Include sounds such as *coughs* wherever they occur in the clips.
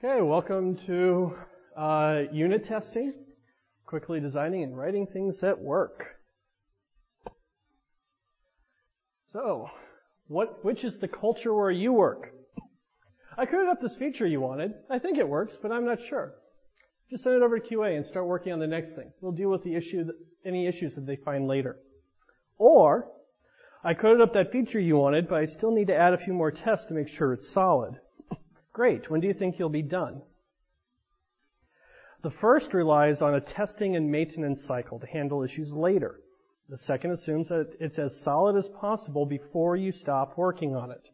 Okay, welcome to uh, unit testing, quickly designing and writing things that work. So, what, which is the culture where you work? I coded up this feature you wanted. I think it works, but I'm not sure. Just send it over to QA and start working on the next thing. We'll deal with the issue, that, any issues that they find later. Or, I coded up that feature you wanted, but I still need to add a few more tests to make sure it's solid. Great. When do you think you'll be done? The first relies on a testing and maintenance cycle to handle issues later. The second assumes that it's as solid as possible before you stop working on it.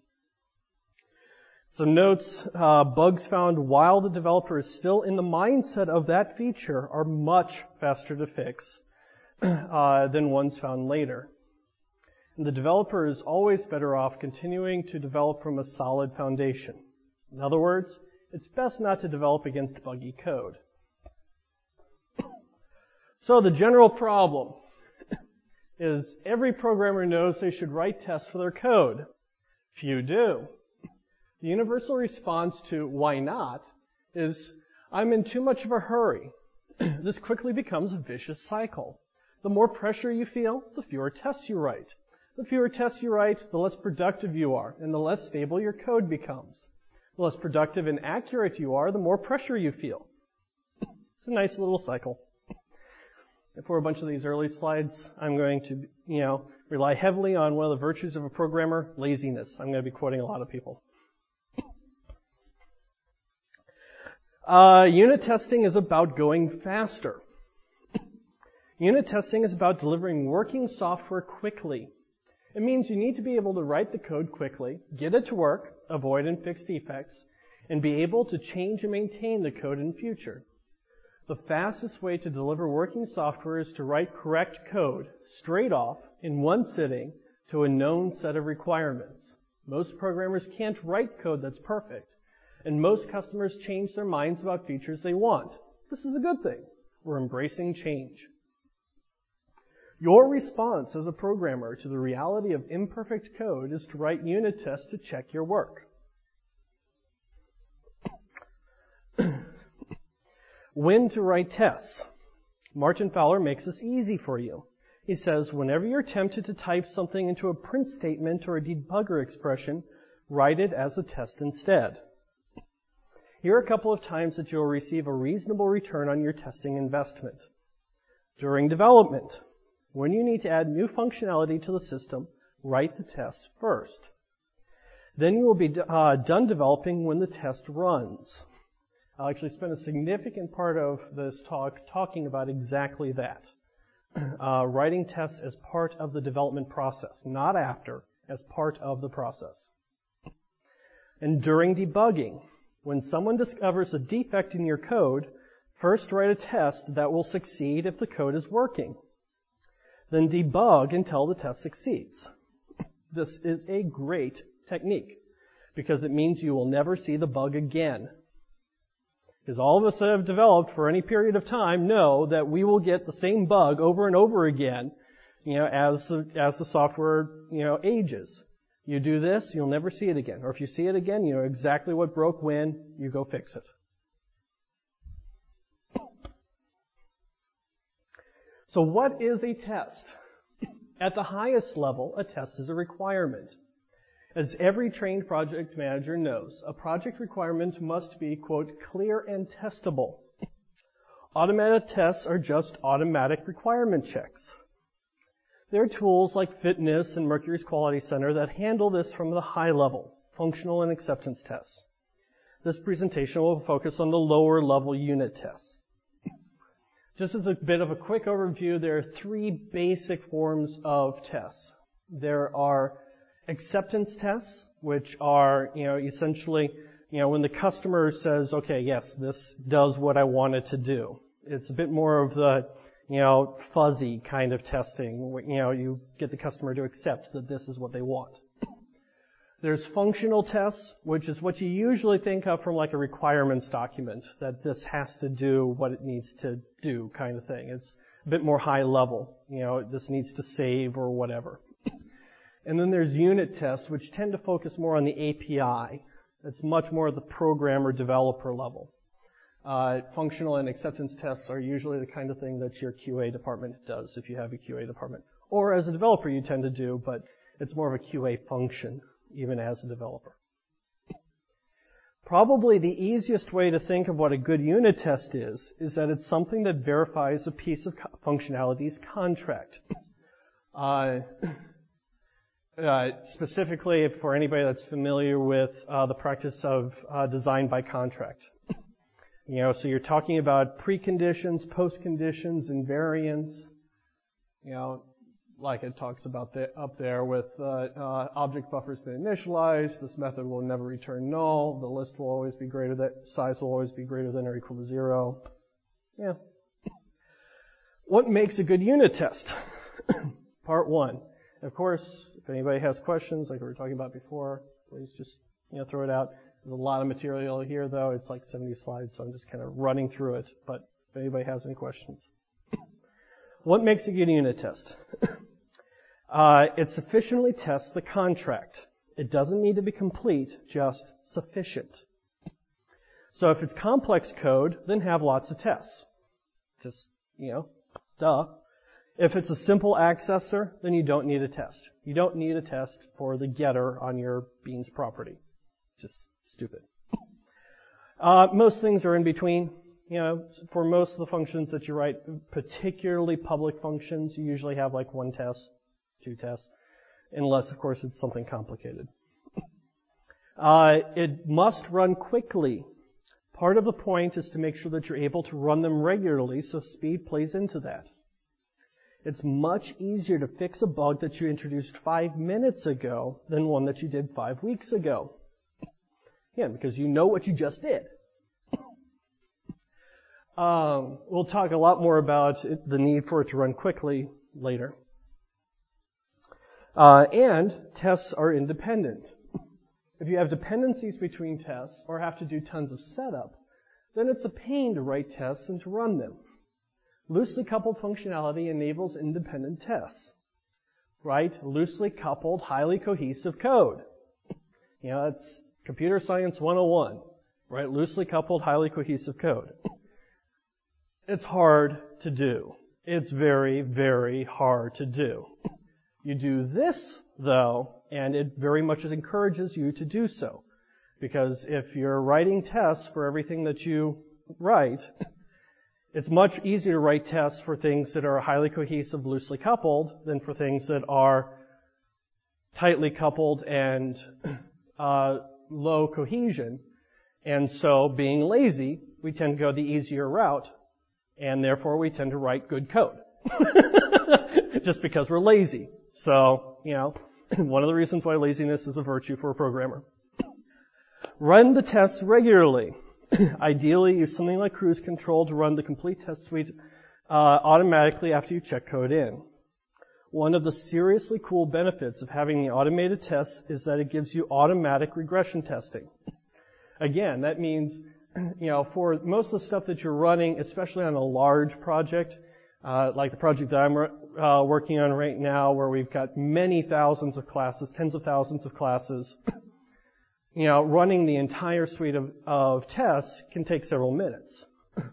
Some notes, uh, bugs found while the developer is still in the mindset of that feature are much faster to fix *clears throat* uh, than ones found later. And the developer is always better off continuing to develop from a solid foundation. In other words, it's best not to develop against buggy code. *coughs* So the general problem *coughs* is every programmer knows they should write tests for their code. Few do. The universal response to why not is I'm in too much of a hurry. *coughs* this quickly becomes a vicious cycle. The more pressure you feel, the fewer tests you write. The fewer tests you write, the less productive you are, and the less stable your code becomes. The less productive and accurate you are, the more pressure you feel. *laughs* It's a nice little cycle. For a bunch of these early slides, I'm going to, you know, rely heavily on one of the virtues of a programmer, laziness. I'm going to be quoting a lot of people. Uh, unit testing is about going faster. Unit testing is about delivering working software quickly. It means you need to be able to write the code quickly, get it to work, avoid and fix defects, and be able to change and maintain the code in future. The fastest way to deliver working software is to write correct code straight off in one sitting to a known set of requirements. Most programmers can't write code that's perfect, and most customers change their minds about features they want. This is a good thing. We're embracing change. Your response as a programmer to the reality of imperfect code is to write unit tests to check your work. *clears throat* when to write tests. Martin Fowler makes this easy for you. He says, whenever you're tempted to type something into a print statement or a debugger expression, write it as a test instead. Here are a couple of times that you'll receive a reasonable return on your testing investment. During development, when you need to add new functionality to the system, write the tests first. Then you will be uh, done developing when the test runs. I'll actually spend a significant part of this talk talking about exactly that. *clears throat* Uh, writing tests as part of the development process, not after, as part of the process. And during debugging, when someone discovers a defect in your code, first write a test that will succeed if the code is working. Then debug until the test succeeds. This is a great technique because it means you will never see the bug again because all of us that have developed for any period of time know that we will get the same bug over and over again, you know, as the, as the software, you know, ages. You do this, you'll never see it again. Or if you see it again, you know exactly what broke when, you go fix it. So what is a test? At the highest level, a test is a requirement. As every trained project manager knows, a project requirement must be, quote, clear and testable. Automated tests are just automatic requirement checks. There are tools like FitNesse and Mercury's Quality Center that handle this from the high level, functional and acceptance tests. This presentation will focus on the lower level unit tests. Just as a bit of a quick overview, there are three basic forms of tests. There are acceptance tests, which are, you know, essentially, you know, when the customer says, okay, yes, this does what I want it to do. It's a bit more of the, you know, fuzzy kind of testing. You know, you get the customer to accept that this is what they want. There's functional tests, which is what you usually think of from like a requirements document, that this has to do what it needs to do kind of thing. It's a bit more high level. You know, this needs to save or whatever. And then there's unit tests, which tend to focus more on the API. It's much more at the programmer developer level. Uh, functional and acceptance tests are usually the kind of thing that your QA department does if you have a QA department. Or as a developer you tend to do, but it's more of a QA function even as a developer. Probably the easiest way to think of what a good unit test is, is that it's something that verifies a piece of functionality's contract. Uh, uh, specifically, for anybody that's familiar with uh, the practice of uh, design by contract. You know, so you're talking about preconditions, postconditions, invariants. You know, like it talks about the, up there with uh, uh, object buffer's been initialized, this method will never return null, the list will always be greater than, size will always be greater than or equal to zero. Yeah. What makes a good unit test? *coughs* Part one. Of course, if anybody has questions, like we were talking about before, please just, you know, throw it out. There's a lot of material here though, it's like 70 slides, so I'm just kind of running through it, but if anybody has any questions. What makes a good unit test? *coughs* uh, it sufficiently tests the contract. It doesn't need to be complete, just sufficient. So if it's complex code, then have lots of tests. Just, you know, duh. If it's a simple accessor, then you don't need a test. You don't need a test for the getter on your beans property. Just stupid. Uh, most things are in between you know, for most of the functions that you write, particularly public functions, you usually have like one test, two tests, unless, of course, it's something complicated. Uh, it must run quickly. Part of the point is to make sure that you're able to run them regularly, so speed plays into that. It's much easier to fix a bug that you introduced five minutes ago than one that you did five weeks ago. Yeah, because you know what you just did. Um, we'll talk a lot more about it, the need for it to run quickly later. Uh, and tests are independent. If you have dependencies between tests or have to do tons of setup, then it's a pain to write tests and to run them. Loosely coupled functionality enables independent tests. Right? Loosely coupled, highly cohesive code. You know, that's computer science 101. Right? Loosely coupled, highly cohesive code. It's hard to do. It's very, very hard to do. You do this, though, and it very much encourages you to do so. Because if you're writing tests for everything that you write, it's much easier to write tests for things that are highly cohesive, loosely coupled, than for things that are tightly coupled and uh, low cohesion. And so, being lazy, we tend to go the easier route and therefore we tend to write good code. *laughs* Just because we're lazy. So, you know, *clears throat* one of the reasons why laziness is a virtue for a programmer. *clears throat* Run the tests regularly. *clears throat* Ideally, use something like CruiseControl to run the complete test suite uh, automatically after you check code in. One of the seriously cool benefits of having the automated tests is that it gives you automatic regression testing. Again, that means *clears throat* you know, for most of the stuff that you're running, especially on a large project, uh, like the project that I'm uh, working on right now, where we've got many thousands of classes, tens of thousands of classes, *clears throat* you know, running the entire suite of, of tests can take several minutes. *clears throat*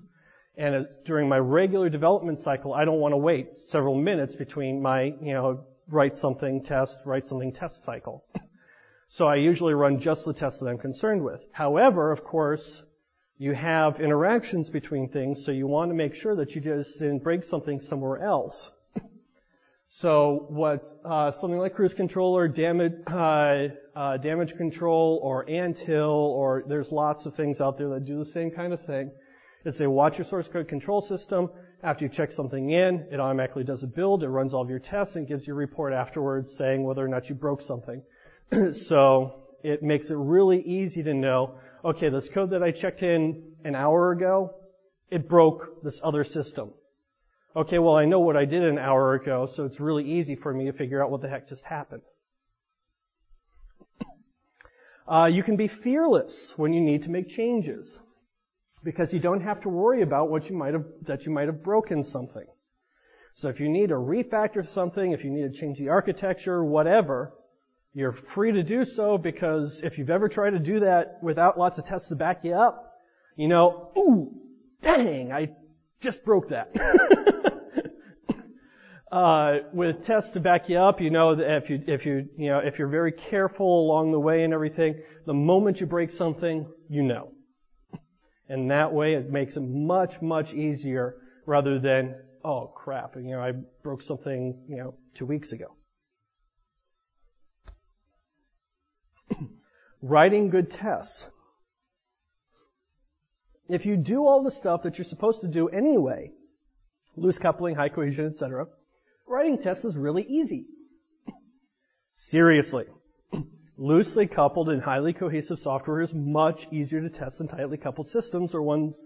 And uh, during my regular development cycle, I don't want to wait several minutes between my, you know, write something test, write something test cycle. So I usually run just the tests that I'm concerned with. However, of course, you have interactions between things, so you want to make sure that you just didn't break something somewhere else. *laughs* So what uh, something like CruiseControl or damage uh, uh, DamageControl or Anthill or there's lots of things out there that do the same kind of thing is they watch your source code control system. After you check something in, it automatically does a build. It runs all of your tests and gives you a report afterwards saying whether or not you broke something. *clears throat* so it makes it really easy to know okay, this code that I checked in an hour ago, it broke this other system. Okay, well, I know what I did an hour ago, so it's really easy for me to figure out what the heck just happened. Uh, you can be fearless when you need to make changes because you don't have to worry about what you might have, that you might have broken something. So if you need to refactor something, if you need to change the architecture, whatever, You're free to do so because if you've ever tried to do that without lots of tests to back you up, you know, ooh, dang, I just broke that. *laughs* uh, with tests to back you up, you know that if you, if you, you know, if you're very careful along the way and everything, the moment you break something, you know. And that way it makes it much, much easier rather than, oh crap, you know, I broke something, you know, two weeks ago. Writing good tests. If you do all the stuff that you're supposed to do anyway, loose coupling, high cohesion, etc., writing tests is really easy. Seriously. *clears throat* Loosely coupled and highly cohesive software is much easier to test than tightly coupled systems or ones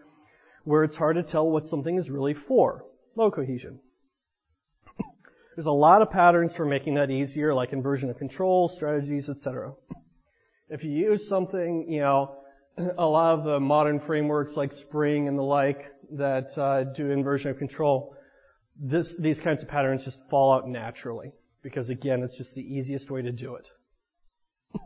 where it's hard to tell what something is really for. Low cohesion. *clears throat* There's a lot of patterns for making that easier, like inversion of control, strategies, etc. If you use something, you know, *clears throat* a lot of the modern frameworks like Spring and the like that uh, do inversion of control, this, these kinds of patterns just fall out naturally because again, it's just the easiest way to do it. *laughs*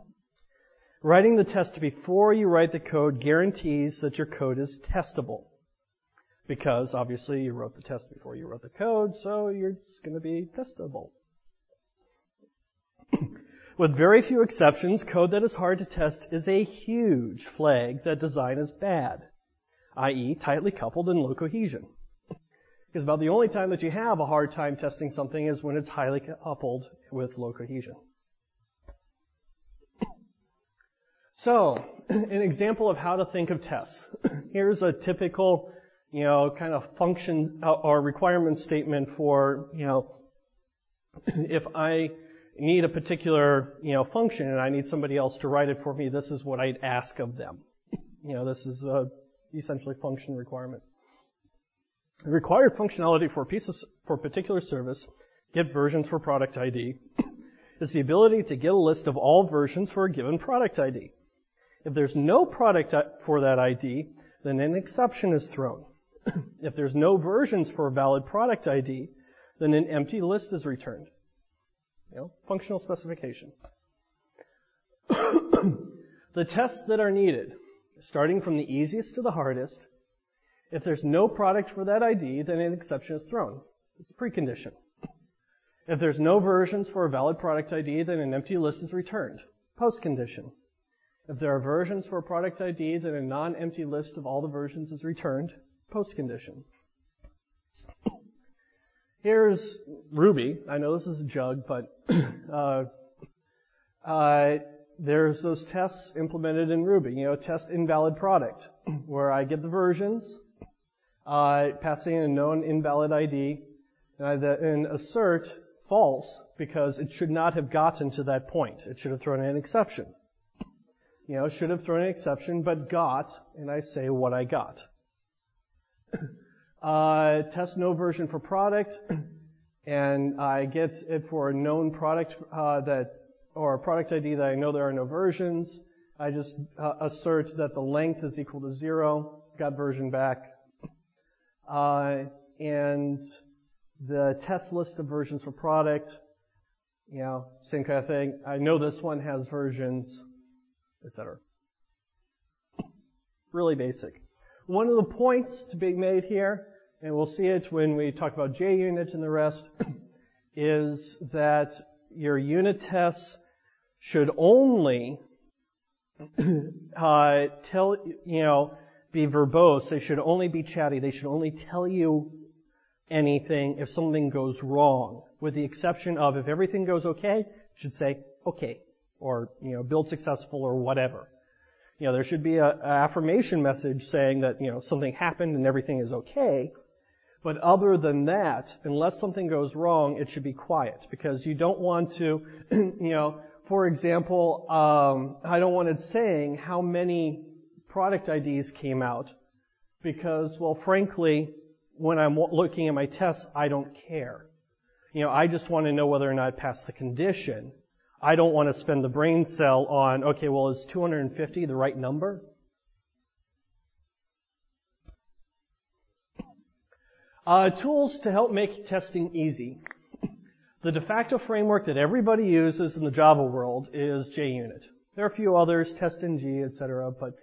Writing the test before you write the code guarantees that your code is testable. Because obviously you wrote the test before you wrote the code, so you're going to be testable. With very few exceptions, code that is hard to test is a huge flag that design is bad, i.e. tightly coupled and low cohesion. Because about the only time that you have a hard time testing something is when it's highly coupled with low cohesion. So, an example of how to think of tests. Here's a typical, you know, kind of function uh, or requirement statement for, you know, if I need a particular, you know, function and I need somebody else to write it for me, this is what I'd ask of them. *laughs* You know, this is a essentially function requirement. Required functionality for a piece of, for a particular service, get versions for product ID, *coughs* is the ability to get a list of all versions for a given product ID. If there's no product for that ID, then an exception is thrown. *coughs* if there's no versions for a valid product ID, then an empty list is returned. You know, functional specification. *coughs* the tests that are needed, starting from the easiest to the hardest, if there's no product for that ID, then an exception is thrown. It's a precondition. If there's no versions for a valid product ID, then an empty list is returned. Postcondition. If there are versions for a product ID, then a non-empty list of all the versions is returned. Postcondition. Here's Ruby. I know this is a JUG, but *clears throat* uh, uh, there's those tests implemented in Ruby. You know, test invalid product, *clears throat* where I get the versions, uh, passing in a known invalid ID, and, I, and assert false because it should not have gotten to that point. It should have thrown an exception. You know, should have thrown an exception, but got, and I say what I got. *clears throat* uh, test no version for product, and I get it for a known product uh, that, or a product ID that I know there are no versions. I just uh, assert that the length is equal to zero, got version back. Uh, and the test list of versions for product, you know, same kind of thing. I know this one has versions, etc. Really basic. One of the points to be made here, and we'll see it when we talk about JUnit and the rest, *clears throat* is that your unit tests should only *clears throat* uh, tell you know be verbose. They should only be chatty. They should only tell you anything if something goes wrong, with the exception of if everything goes okay, it should say okay or you know build successful or whatever. You know, there should be a, affirmation message saying that, you know, something happened and everything is okay. But other than that, unless something goes wrong, it should be quiet because you don't want to, *clears throat* you know, for example, um, I don't want it saying how many product IDs came out because, well, frankly, when I'm looking at my tests, I don't care. You know, I just want to know whether or not I passed the condition. I don't want to spend the brain cell on, okay, well, is 250 the right number? Uh, tools to help make testing easy. *laughs* The de facto framework that everybody uses in the Java world is JUnit. There are a few others, TestNG, etc., but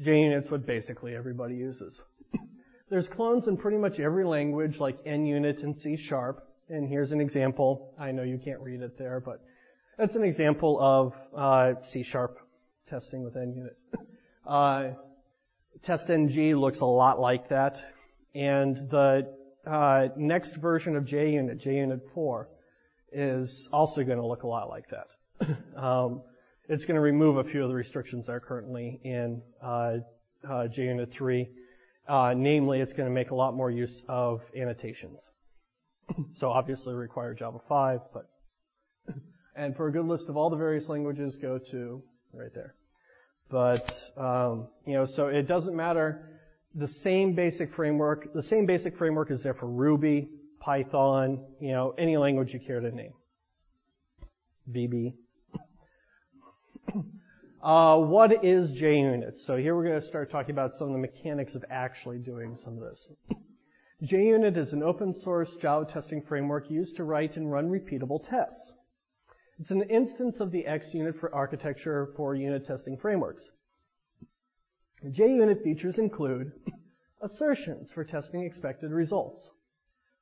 JUnit's what basically everybody uses. *laughs* There's clones in pretty much every language, like NUnit and C Sharp. And here's an example. I know you can't read it there, but that's an example of uh, C Sharp testing with NUnit. *laughs* Uh, TestNG looks a lot like that. And the uh, next version of JUnit, JUnit 4, is also going to look a lot like that. *coughs* um, it's going to remove a few of the restrictions that are currently in uh, uh, JUnit 3. Uh, namely, it's going to make a lot more use of annotations. *coughs* so obviously require Java 5, but *coughs* and for a good list of all the various languages, go to right there. But um, you know, so it doesn't matter. The same basic framework, the same basic framework is there for Ruby, Python, you know, any language you care to name. VB. *coughs* Uh, what is JUnit? So here we're going to start talking about some of the mechanics of actually doing some of this. JUnit is an open source Java testing framework used to write and run repeatable tests. It's an instance of the XUnit for architecture for unit testing frameworks. JUnit features include *coughs* assertions for testing expected results,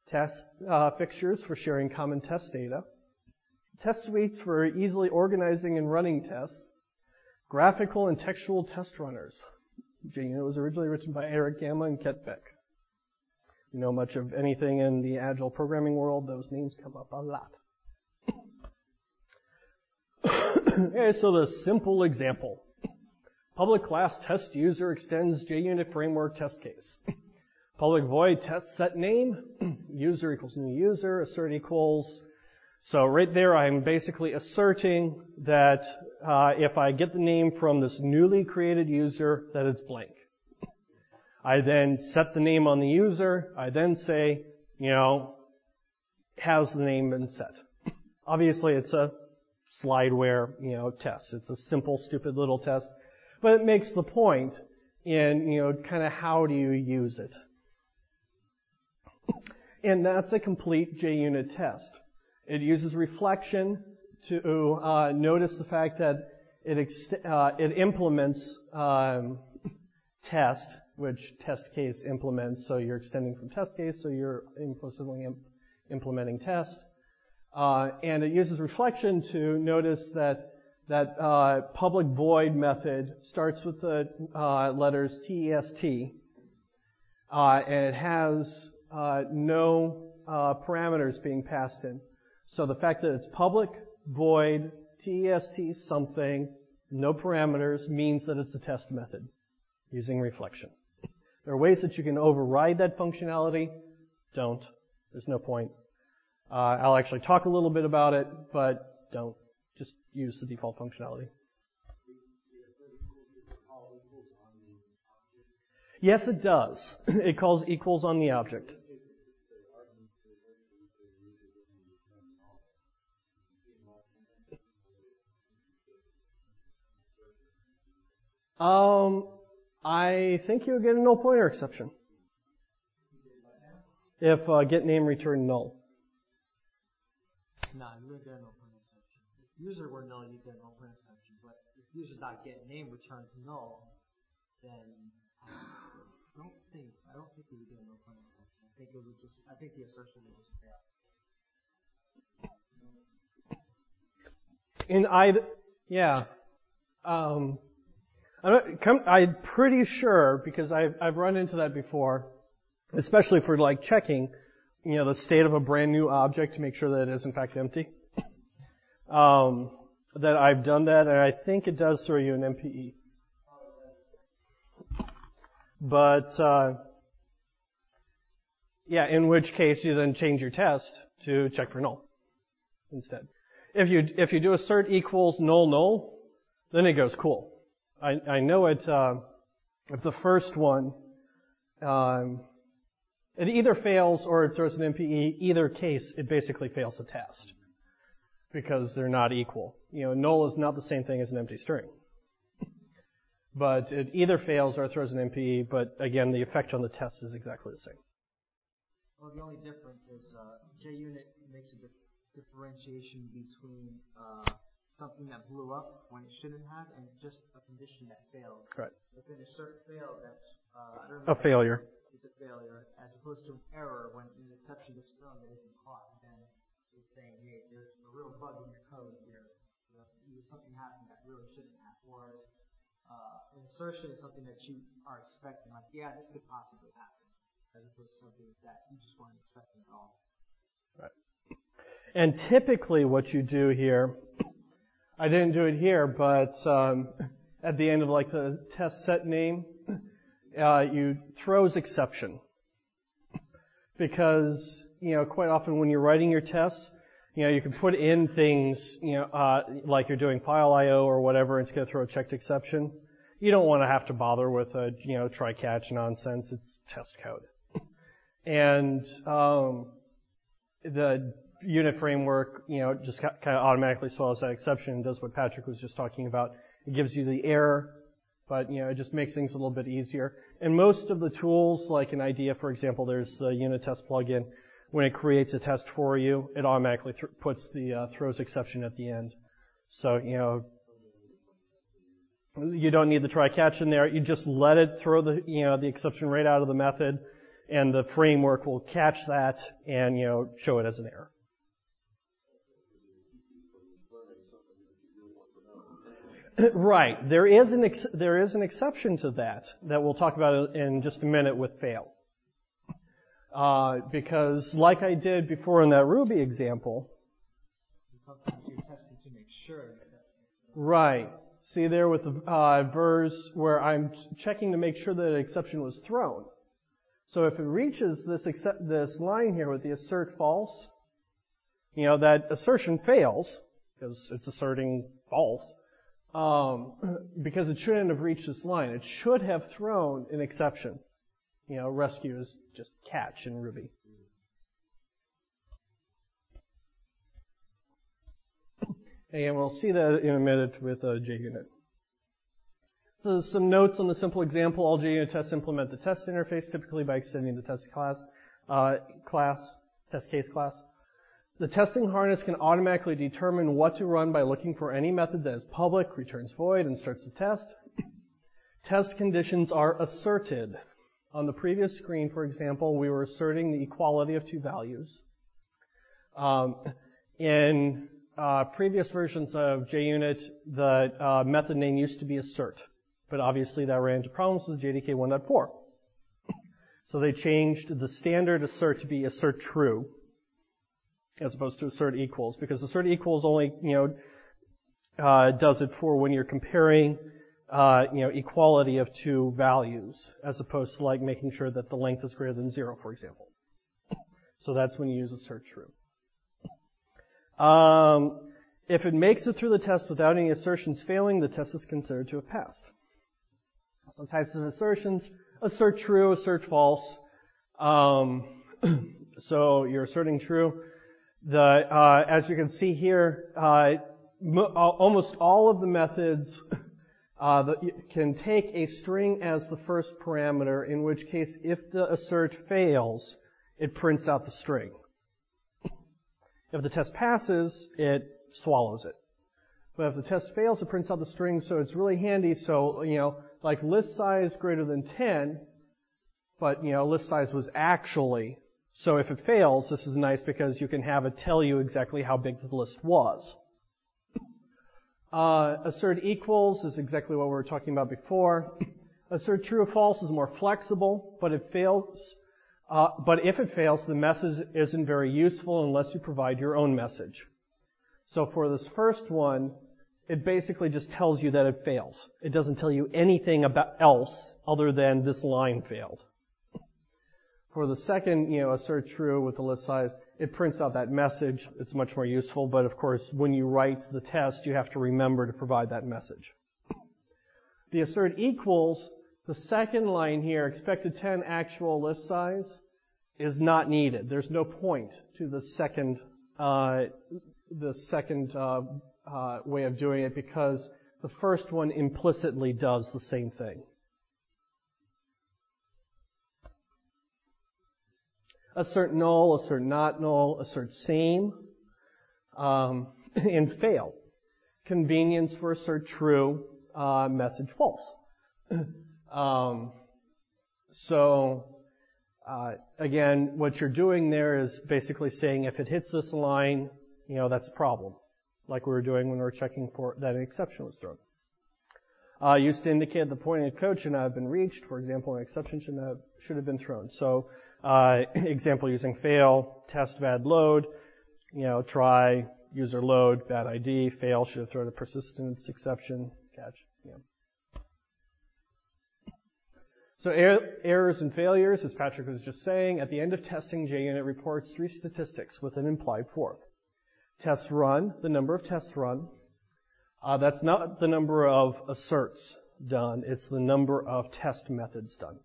test uh, fixtures for sharing common test data, test suites for easily organizing and running tests, graphical and textual test runners. JUnit was originally written by Erich Gamma and Kent Beck. You know much of anything in the agile programming world, those names come up a lot. *coughs* okay, so the simple example. Public class test user extends JUnit framework test case. *laughs* Public void test set name, *clears throat* user equals new user, assert equals. So right there I'm basically asserting that uh, if I get the name from this newly created user, that it's blank. I then set the name on the user. I then say, you know, has the name been set? *clears throat* Obviously it's a slideware, you know, test. It's a simple, stupid little test, but it makes the point in, you know, kind of how do you use it. And that's a complete JUnit test. It uses reflection to uh, notice the fact that it, uh, it implements um, test, which test case implements. So you're extending from test case, so you're implicitly imp- implementing test. Uh, and it uses reflection to notice that that uh, public void method starts with the uh, letters TEST, uh, and it has uh, no uh, parameters being passed in. So the fact that it's public void TEST something, no parameters, means that it's a test method using reflection. There are ways that you can override that functionality. Don't. There's no point. Uh, I'll actually talk a little bit about it, but don't. Just use the default functionality. Yes, it does. *clears throat* It calls equals on the object. Um, I think you'll get a null pointer exception. If uh, get name return null. Get null user were null, you'd get a null pointer exception. But if user dot get name returns null, then I don't think I don't think you would get null pointer exception. I think it would just I think the assertion would just fail. In I, yeah. Um, I'm pretty sure because I've, I've run into that before, especially for like checking, you know, the state of a brand new object to make sure that it is in fact empty. Um, that I've done that, and I think it does throw you an NPE. But uh, yeah, in which case you then change your test to check for null instead. If you if you do assert equals null null, then it goes cool. I, I know it, uh, if the first one, um, it either fails or it throws an NPE. Either case, it basically fails the test because they're not equal. You know, null is not the same thing as an empty string. But it either fails or throws an NPE, but again, the effect on the test is exactly the same. Well, the only difference is uh, JUnit makes a difference. differentiation between uh, something that blew up when it shouldn't have and just a condition that failed. Right. If an assert failed, that's uh, A failure. it's a failure, as opposed to an error when an exception gets thrown that isn't caught. Saying, hey, there's a real bug in your code here. You know, something happened that really shouldn't have. Whereas uh, an assertion is something that you are expecting, like, yeah, this could possibly happen, as opposed to something that you just weren't expecting at all. Right. And typically what you do here, I didn't do it here, but um, at the end of like the test set name, uh, you throws exception. Because, you know, quite often when you're writing your tests, you know, you can put in things, you know, uh, like you're doing file IO or whatever, and it's going to throw a checked exception. You don't want to have to bother with a, you know, try catch nonsense. It's test code. And, um, the unit framework, you know, just kind of automatically swallows that exception and does what Patrick was just talking about. It gives you the error, but you know, it just makes things a little bit easier. And most of the tools, like an IDEA, for example, there's the unit test plugin. When it creates a test for you, it automatically th- puts the uh, throws exception at the end. So you know, you don't need the try catch in there. You just let it throw the you know the exception right out of the method, and the framework will catch that and you know show it as an error. *clears throat* Right. There is an ex- there is an exception to that that we'll talk about in just a minute with fail. Uh, because like I did before in that Ruby example, sure right. See there with the uh, verse where I'm checking to make sure that an exception was thrown. So if it reaches this accept- this line here with the assert false, you know that assertion fails because it's asserting false. Um, *clears throat* because it shouldn't have reached this line. It should have thrown an exception. You know, rescue is just catch in Ruby. *coughs* And we'll see that in a minute with uh, JUnit. So some notes on the simple example. All JUnit tests implement the test interface, typically by extending the test class, uh, class, test case class. The testing harness can automatically determine what to run by looking for any method that is public, returns void, and starts the test. *coughs* Test conditions are asserted. On the previous screen, for example, we were asserting the equality of two values. Um, in uh, previous versions of JUnit, the uh, method name used to be assert, but obviously that ran into problems with JDK 1.4. So they changed the standard assert to be assert true, as opposed to assert equals, because assert equals only, you know, uh, does it for when you're comparing, uh, you know, equality of two values, as opposed to like making sure that the length is greater than zero, for example. So that's when you use assert true. Um, if it makes it through the test without any assertions failing, the test is considered to have passed. Some types of assertions: assert true, assert false. Um, *clears throat* so you're asserting true. The, uh, as you can see here, uh, mo- almost all of the methods uh, that can take a string as the first parameter, in which case if the assert fails, it prints out the string. If the test passes, it swallows it. But if the test fails, it prints out the string, so it's really handy. So, you know, like list size greater than 10, but, you know, list size was actually so if it fails, this is nice because you can have it tell you exactly how big the list was. Uh, assert equals is exactly what we were talking about before. *coughs* assert true or false is more flexible, but it fails. Uh, but if it fails, the message isn't very useful unless you provide your own message. So for this first one, it basically just tells you that it fails. It doesn't tell you anything about else other than this line failed. For the second, you know, assert true with the list size, it prints out that message. It's much more useful, but of course, when you write the test, you have to remember to provide that message. The assert equals, the second line here, expected 10 actual list size, is not needed. There's no point to the second, uh, the second uh, uh, way of doing it because the first one implicitly does the same thing. Assert null, assert not null, assert same. Um, *laughs* in fail, convenience for assert true, uh, message false. *clears throat* um, so uh, again, what you're doing there is basically saying if it hits this line, you know that's a problem, like we were doing when we were checking for that an exception was thrown. Uh, used to indicate the point of code should not have been reached. For example, an exception should have, should have been thrown. So, uh, *laughs* example using fail, test bad load, you know, try, user load, bad ID, fail should have thrown a persistence exception, catch, yeah. So er- errors and failures, as Patrick was just saying, at the end of testing, JUnit reports three statistics with an implied fourth. Tests run, the number of tests run. Uh, that's not the number of asserts done, it's the number of test methods done.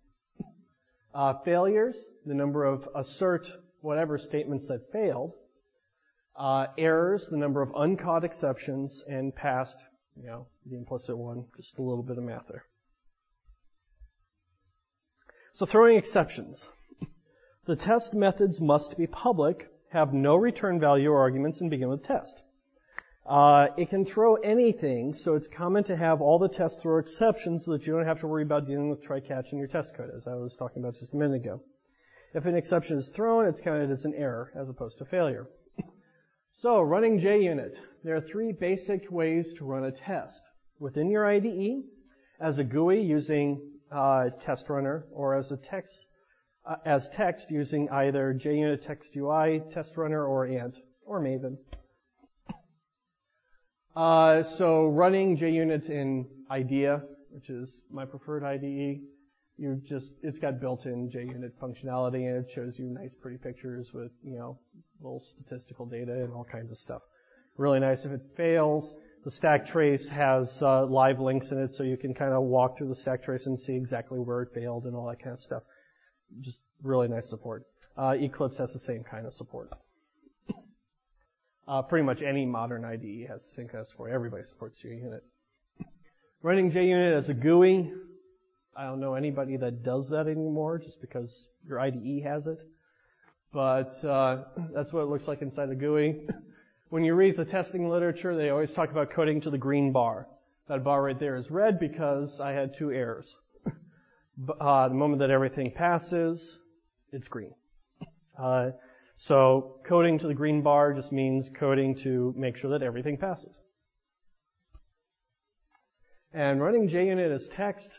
Uh, failures, the number of assert whatever statements that failed. Uh, errors, the number of uncaught exceptions, and passed, you know, the implicit one, just a little bit of math there. So throwing exceptions. *laughs* The test methods must be public, have no return value or arguments, and begin with test. Uh, it can throw anything, so it's common to have all the tests throw exceptions so that you don't have to worry about dealing with try catch in your test code, as I was talking about just a minute ago. If an exception is thrown, it's counted as an error as opposed to failure. *laughs* So, running JUnit. There are three basic ways to run a test. Within your IDE, as a GUI using uh, test runner or as a text uh, as text using either JUnit Text UI test runner or Ant or Maven. Uh, so running JUnit in IDEA, which is my preferred IDE, you just it's got built-in JUnit functionality and it shows you nice, pretty pictures with you know little statistical data and all kinds of stuff. Really nice. If it fails, the stack trace has uh, live links in it, so you can kind of walk through the stack trace and see exactly where it failed and all that kind of stuff. Just really nice support. Uh, Eclipse has the same kind of support. Uh, pretty much any modern IDE has of support. Everybody supports JUnit. Running JUnit as a GUI, I don't know anybody that does that anymore, just because your IDE has it. But uh, that's what it looks like inside the GUI. When you read the testing literature, they always talk about coding to the green bar. That bar right there is red because I had two errors. uh, the moment that everything passes, it's green. Uh, so coding to the green bar just means coding to make sure that everything passes. And running JUnit as text,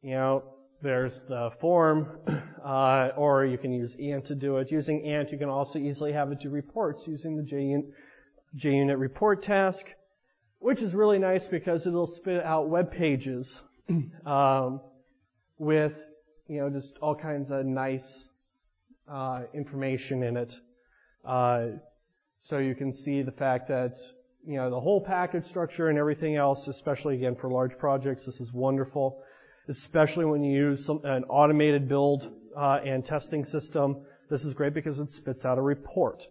you know, there's the form, *clears throat* uh, or you can use Ant to do it. Using Ant, you can also easily have it do reports using the JUnit report task, which is really nice because it'll spit out web pages *clears throat* um, with you know just all kinds of nice uh, information in it. Uh, so you can see the fact that you know the whole package structure and everything else, especially again for large projects, this is wonderful. Especially when you use some, an automated build uh, and testing system, this is great because it spits out a report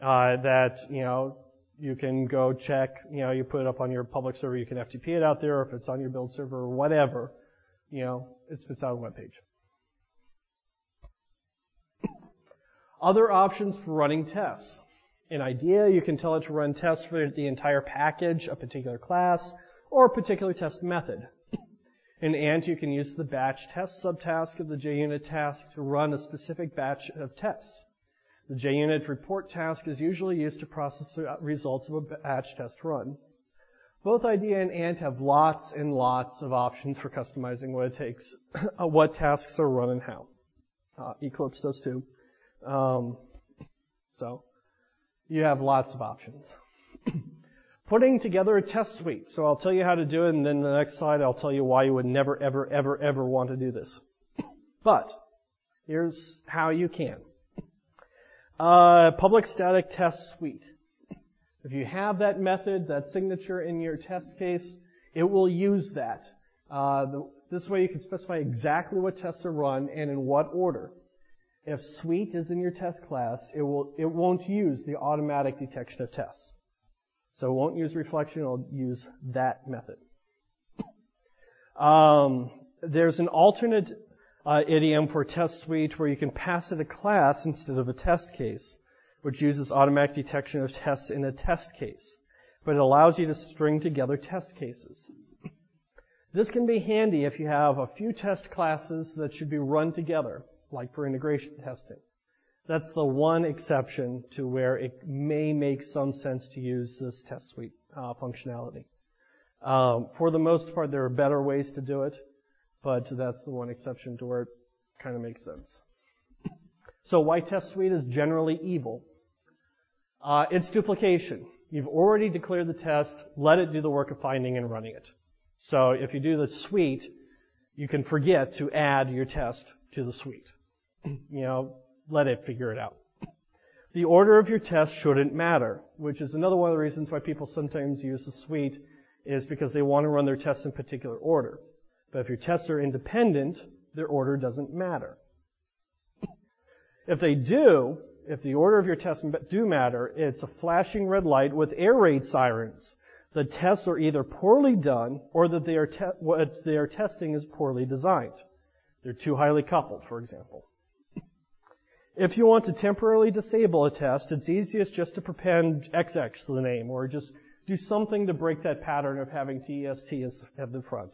uh, that you know you can go check, you know, you put it up on your public server, you can FTP it out there, if it's on your build server or whatever, you know, it spits out a web page. Other options for running tests. In IDEA, you can tell it to run tests for the entire package, a particular class, or a particular test method. In Ant, you can use the batch test subtask of the JUnit task to run a specific batch of tests. The JUnit report task is usually used to process the results of a batch test run. Both IDEA and Ant have lots and lots of options for customizing what it takes, *clears throat* what tasks are run and how. Uh, Eclipse does too. Um, so you have lots of options. *clears throat* Putting together a test suite. So I'll tell you how to do it, and then the next slide I'll tell you why you would never, ever, ever, ever want to do this. *clears throat* But here's how you can. Uh, public static test suite. If you have that method, that signature in your test case, it will use that. Uh, the, this way you can specify exactly what tests are run and in what order. If suite is in your test class, it will it won't use the automatic detection of tests. So it won't use reflection, it'll use that method. Um, there's an alternate uh, idiom for test suite where you can pass it a class instead of a test case. which uses automatic detection of tests in a test case, but it allows you to string together test cases. This can be handy if you have a few test classes that should be run together, like for integration testing. That's the one exception to where it may make some sense to use this test suite uh, functionality. Um, for the most part, there are better ways to do it, but that's the one exception to where it kind of makes sense. So why test suite is generally evil? Uh, it's duplication. You've already declared the test. Let it do the work of finding and running it. So if you do the suite, you can forget to add your test to the suite. You know, let it figure it out. The order of your test shouldn't matter, which is another one of the reasons why people sometimes use the suite is because they want to run their tests in particular order. But if your tests are independent, their order doesn't matter. If they do, if the order of your tests do matter, it's a flashing red light with air raid sirens. The tests are either poorly done or that they are te- what they are testing is poorly designed. They're too highly coupled, for example. If you want to temporarily disable a test, it's easiest just to prepend XX to the name or just do something to break that pattern of having TEST at the front.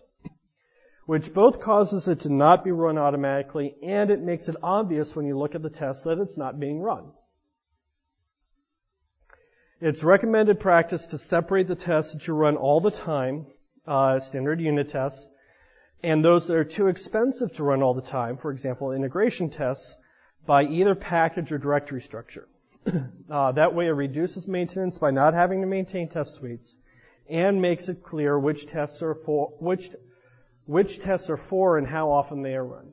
Which both causes it to not be run automatically and it makes it obvious when you look at the test that it's not being run. It's recommended practice to separate the tests that you run all the time, uh, standard unit tests, and those that are too expensive to run all the time, for example, integration tests, by either package or directory structure. *clears throat* uh, that way it reduces maintenance by not having to maintain test suites and makes it clear which tests are for, which, which tests are for and how often they are run.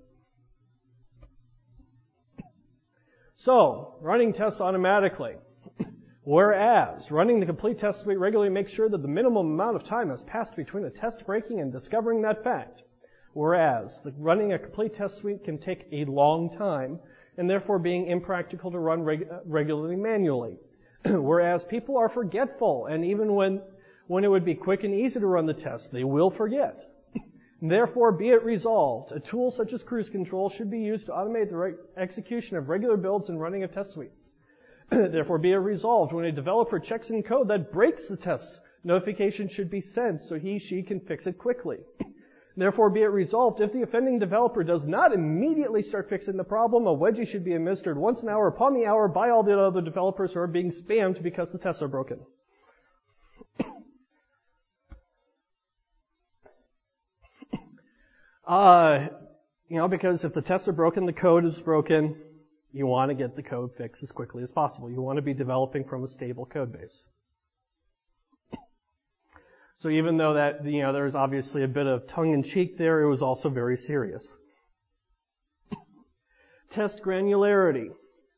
So, running tests automatically. *clears throat* Whereas, running the complete test suite regularly makes sure that the minimum amount of time has passed between the test breaking and discovering that fact. Whereas, running a complete test suite can take a long time and therefore being impractical to run reg- uh, regularly manually. *clears throat* Whereas people are forgetful, and even when, when it would be quick and easy to run the test, they will forget. *laughs* Therefore, be it resolved, a tool such as CruiseControl should be used to automate the re- execution of regular builds and running of test suites. *clears throat* Therefore, be it resolved, when a developer checks in code that breaks the test, notification should be sent so he, she can fix it quickly. *clears throat* Therefore, be it resolved, if the offending developer does not immediately start fixing the problem, a wedgie should be administered once an hour upon the hour by all the other developers who are being spammed because the tests are broken. *coughs* uh, you know, because if the tests are broken, the code is broken, you want to get the code fixed as quickly as possible. You want to be developing from a stable code base. So even though that, you know, there's obviously a bit of tongue in cheek there, it was also very serious. Test granularity.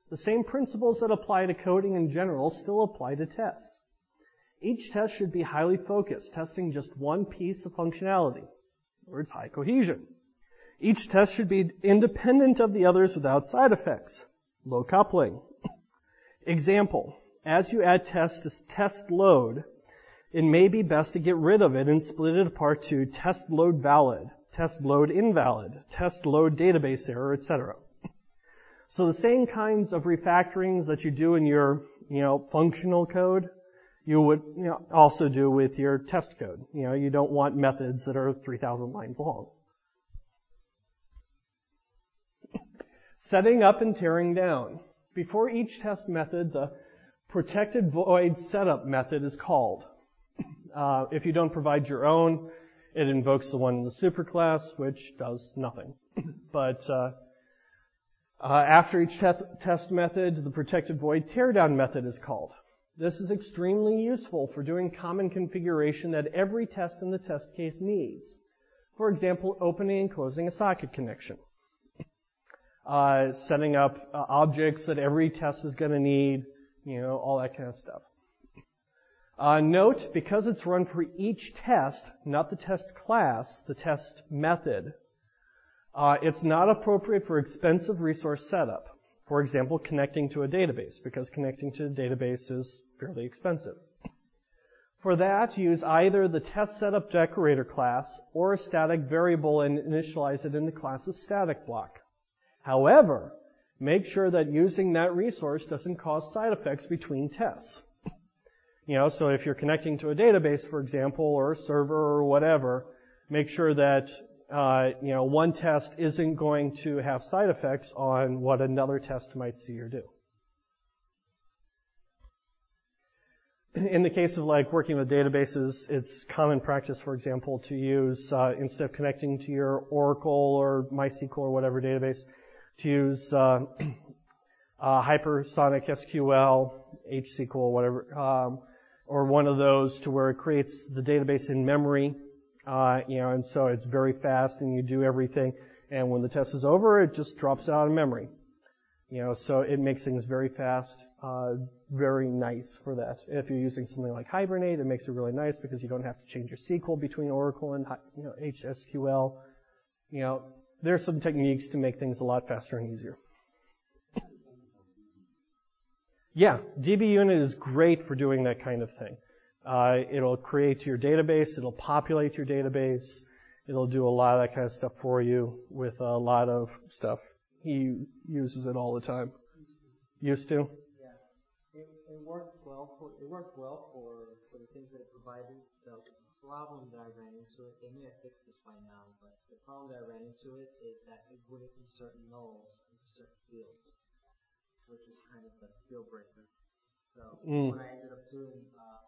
The same principles that apply to coding in general still apply to tests. Each test should be highly focused, testing just one piece of functionality. In words, high cohesion. Each test should be independent of the others without side effects. Low coupling. Example. As you add tests to test load, it may be best to get rid of it and split it apart to test load valid, test load invalid, test load database error, etc. So the same kinds of refactorings that you do in your, you know, functional code, you would you know, also do with your test code. You know, you don't want methods that are 3,000 lines long. Setting up and tearing down. Before each test method, the protected void setup method is called. Uh, if you don't provide your own, it invokes the one in the superclass, which does nothing. *coughs* but uh, uh, after each te- test method, the protected void teardown method is called. This is extremely useful for doing common configuration that every test in the test case needs. For example, opening and closing a socket connection. Uh, setting up uh, objects that every test is going to need, you know, all that kind of stuff. Uh, note, because it's run for each test, not the test class, the test method, uh, it's not appropriate for expensive resource setup. For example, connecting to a database, because connecting to a database is fairly expensive. For that, use either the test setup decorator class or a static variable and initialize it in the class's static block. However, make sure that using that resource doesn't cause side effects between tests. You know, so if you're connecting to a database, for example, or a server or whatever, make sure that uh, you know one test isn't going to have side effects on what another test might see or do. In the case of like working with databases, it's common practice, for example, to use uh, instead of connecting to your Oracle or MySQL or whatever database, to use uh, *clears throat* uh, Hypersonic SQL, HSQL, whatever, um, or one of those to where it creates the database in memory, uh, you know, and so it's very fast and you do everything, and when the test is over, it just drops it out of memory. You know, so it makes things very fast, uh, very nice for that. If you're using something like Hibernate, it makes it really nice because you don't have to change your SQL between Oracle and you know HSQL. You know, there's some techniques to make things a lot faster and easier. Yeah, DbUnit is great for doing that kind of thing. Uh, it'll create your database, it'll populate your database, it'll do a lot of that kind of stuff for you with a lot of stuff. He uses it all the time. Used to? Yeah. It, it worked well for it worked well for, for the things that it provided. The problem that I ran into it, they may have fixed this by now, but the problem that I ran into it is that it wouldn't insert nulls into certain fields, which is kind of the deal breaker. So Mm. when I ended up doing uh,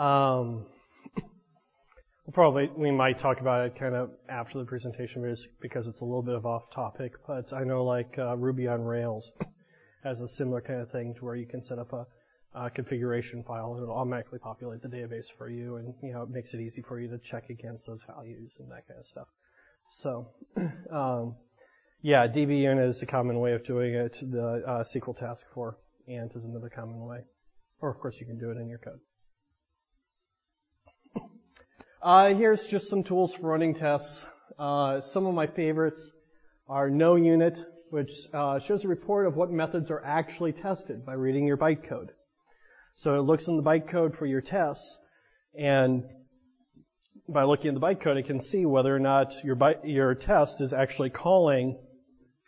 Um, we'll probably, we might talk about it kind of after the presentation because it's a little bit of off topic, but I know like uh, Ruby on Rails has a similar kind of thing to where you can set up a, a configuration file and it'll automatically populate the database for you and, you know, it makes it easy for you to check against those values and that kind of stuff. So, *clears throat* um, yeah, DbUnit is a common way of doing it. The uh, SQL task for Ant is another common way. Or of course you can do it in your code. Uh, here's just some tools for running tests. Uh, some of my favorites are NoUnit, which uh, shows a report of what methods are actually tested by reading your bytecode. So it looks in the bytecode for your tests, and by looking at the bytecode, it can see whether or not your your test is actually calling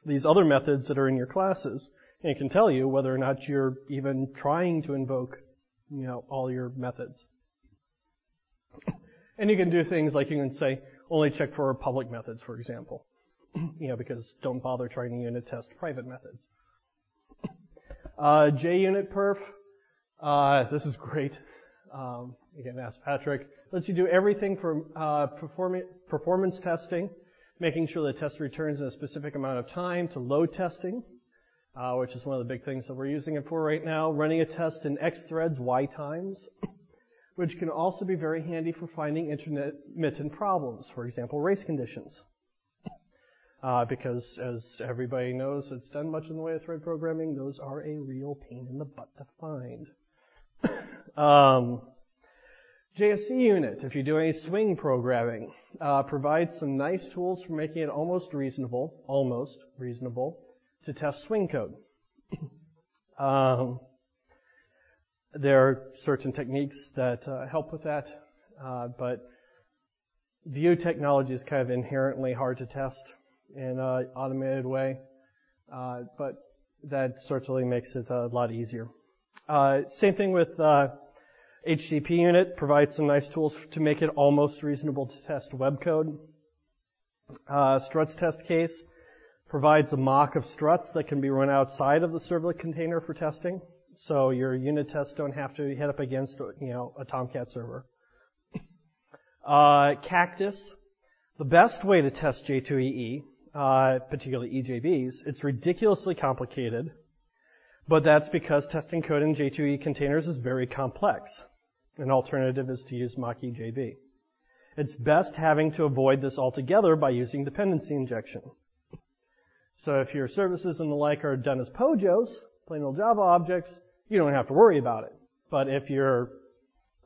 these other methods that are in your classes, and can tell you whether or not you're even trying to invoke, you know, all your methods. And you can do things like you can say, only check for public methods, for example. *clears throat* you know, because don't bother trying to unit test private methods. Uh, JUnitPerf, uh, this is great. Um, you ask Patrick. Lets you do everything from uh, perform- performance testing, making sure the test returns in a specific amount of time, to load testing, uh, which is one of the big things that we're using it for right now. Running a test in X threads, Y times *coughs* which can also be very handy for finding intermittent problems, for example, race conditions. Uh, because as everybody knows that's done much in the way of thread programming, those are a real pain in the butt to find. *coughs* um, jfcUnit, if you do any swing programming, uh, provides some nice tools for making it almost reasonable, almost reasonable, to test swing code. *coughs* um, there are certain techniques that uh, help with that, uh, but view technology is kind of inherently hard to test in an automated way, uh, but that certainly makes it a lot easier. Uh, same thing with HttpUnit provides some nice tools to make it almost reasonable to test web code. Uh, StrutsTestCase provides a mock of struts that can be run outside of the servlet container for testing. So your unit tests don't have to hit up against, you know, a Tomcat server. Uh, Cactus, the best way to test J2EE, uh, particularly EJBs, it's ridiculously complicated, but that's because testing code in J2EE containers is very complex. An alternative is to use MockEJB. It's best having to avoid this altogether by using dependency injection. So if your services and the like are done as POJOs, plain old Java objects, you don't have to worry about it. But if you're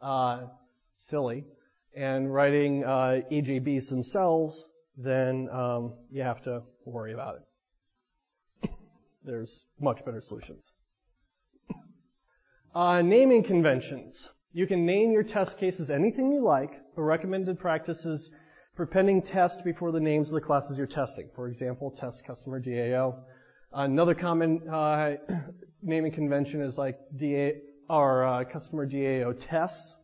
uh, silly and writing uh, EJBs themselves, then um, you have to worry about it. There's much better solutions. Uh, naming conventions. You can name your test cases anything you like, but recommended practices for pending test before the names of the classes you're testing. For example, test customer DAO. Another common uh, *coughs* naming convention is like DA or uh, customer DAO tests.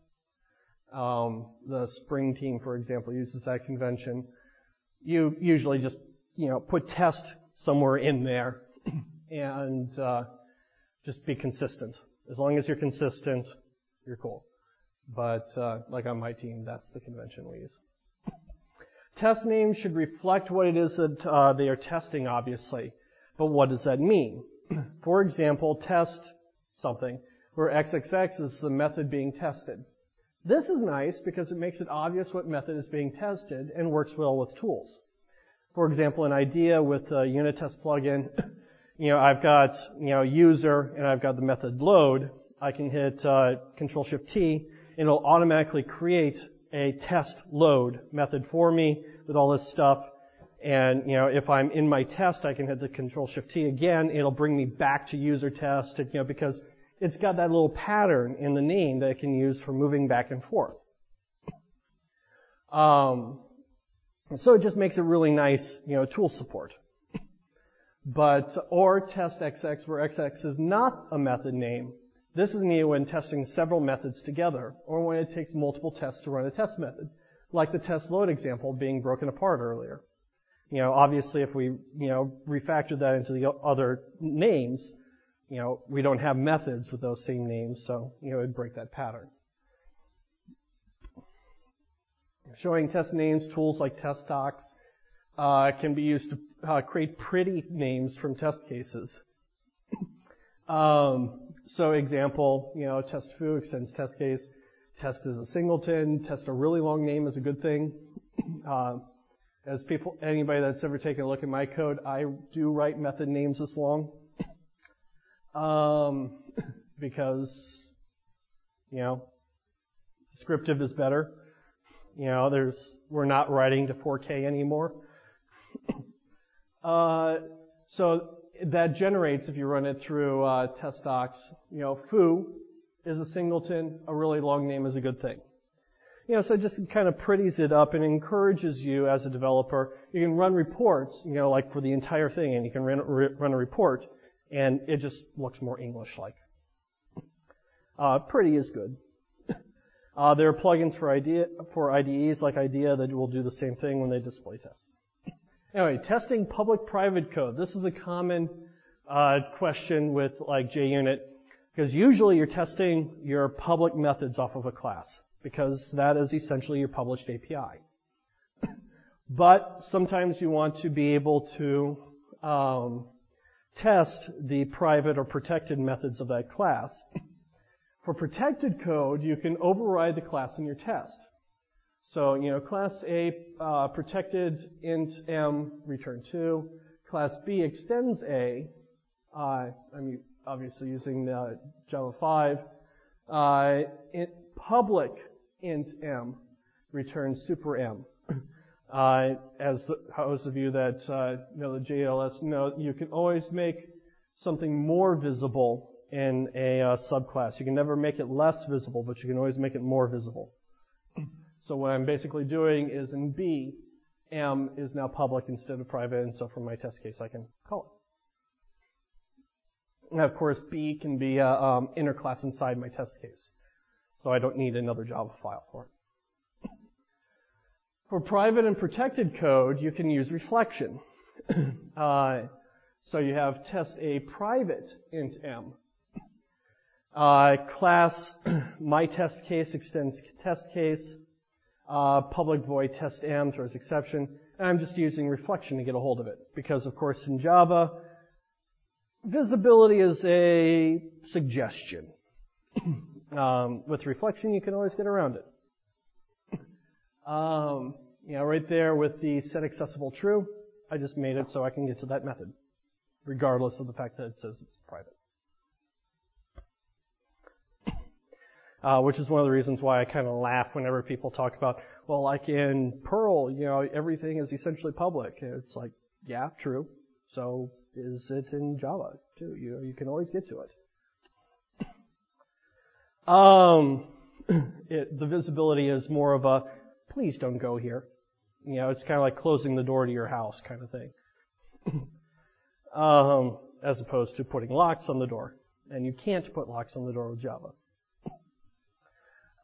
Um, the Spring team, for example, uses that convention. You usually just you know put test somewhere in there *coughs* and uh, just be consistent. As long as you're consistent, you're cool. But uh, like on my team, that's the convention we use. Test names should reflect what it is that uh, they are testing, obviously. But what does that mean? *clears throat* For example, test something where XXX is the method being tested. This is nice because it makes it obvious what method is being tested and works well with tools. For example, an IDEA with a unit test plugin, *clears throat* you know, I've got, you know, user and I've got the method load. I can hit uh, Control Shift T and it'll automatically create a test load method for me with all this stuff. And, you know, if I'm in my test, I can hit the control shift T again. It'll bring me back to user test, you know, because it's got that little pattern in the name that I can use for moving back and forth. Um, so it just makes it really nice, you know, tool support. But, or test XX where XX is not a method name. This is needed when testing several methods together, or when it takes multiple tests to run a test method, like the test load example being broken apart earlier. You know, obviously if we, you know, refactor that into the other names, you know, we don't have methods with those same names, so, you know, it'd break that pattern. Showing test names, tools like TestDox, uh, can be used to uh, create pretty names from test cases. *coughs* um, so example, you know, test foo extends test case. Test is a singleton. Test a really long name is a good thing. *clears throat* Uh, as people, anybody that's ever taken a look at my code, I do write method names this long. *clears throat* Um, *clears throat* because, you know, descriptive is better. You know, there's, we're not writing to 4K anymore. uh, so that generates, if you run it through uh, TestDox, you know, foo is a singleton, a really long name is a good thing. You know, so it just kind of pretties it up and encourages you as a developer. You can run reports, you know, like for the entire thing, and you can run, run a report, and it just looks more English-like. Uh, pretty is good. *laughs* Uh, there are plugins for IDEA, for IDEs like IDEA that will do the same thing when they display test. Anyway, testing public-private code. This is a common uh, question with like JUnit because usually you're testing your public methods off of a class because that is essentially your published API. but sometimes you want to be able to um, test the private or protected methods of that class. For protected code, you can override the class in your test. So, you know, class A uh, protected int m return 2. Class B extends A. Uh, I'm obviously using uh, Java 5. Uh, int public int m returns super m. Uh, as the, those of you that uh, know the JLS know, you can always make something more visible in a uh, subclass. You can never make it less visible, but you can always make it more visible. So what I'm basically doing is in B, M is now public instead of private, and so for my test case, I can call it. And of course, B can be a um, inner class inside my test case. So I don't need another Java file for it. For private and protected code, you can use reflection. *clears throat* uh, so you have test a private int m. Uh, class *clears throat* my test case extends test case uh, public void test throws exception. And I'm just using reflection to get a hold of it. Because of course in Java, visibility is a suggestion. *clears throat* Um, with reflection, you can always get around it. um, you know, right there with the set accessible true, I just made it so I can get to that method, regardless of the fact that it says it's private. Uh, which is one of the reasons why I kind of laugh whenever people talk about, well, like in Perl, you know, everything is essentially public. It's like, yeah, true. So is it in Java too? You know, you can always get to it. Um, *clears throat* it, the visibility is more of a, please don't go here. You know, it's kind of like closing the door to your house kind of thing. *clears throat* um, as opposed to putting locks on the door. And you can't put locks on the door with Java.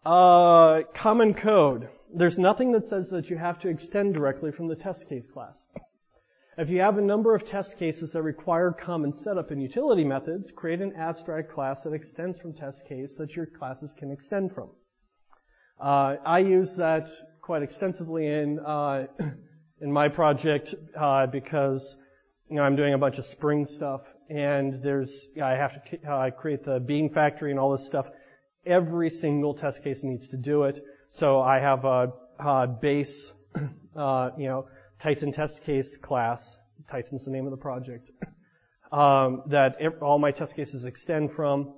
Uh, common code. There's nothing that says that you have to extend directly from the test case class. If you have a number of test cases that require common setup and utility methods, create an abstract class that extends from test case that your classes can extend from. Uh, I use that quite extensively in uh, *coughs* in my project uh, because you know I'm doing a bunch of Spring stuff, and there's I have to uh, create the bean factory and all this stuff. Every single test case needs to do it. So I have a, a base, uh, you know, Titan test case class. Titan's the name of the project. Um, that all my test cases extend from,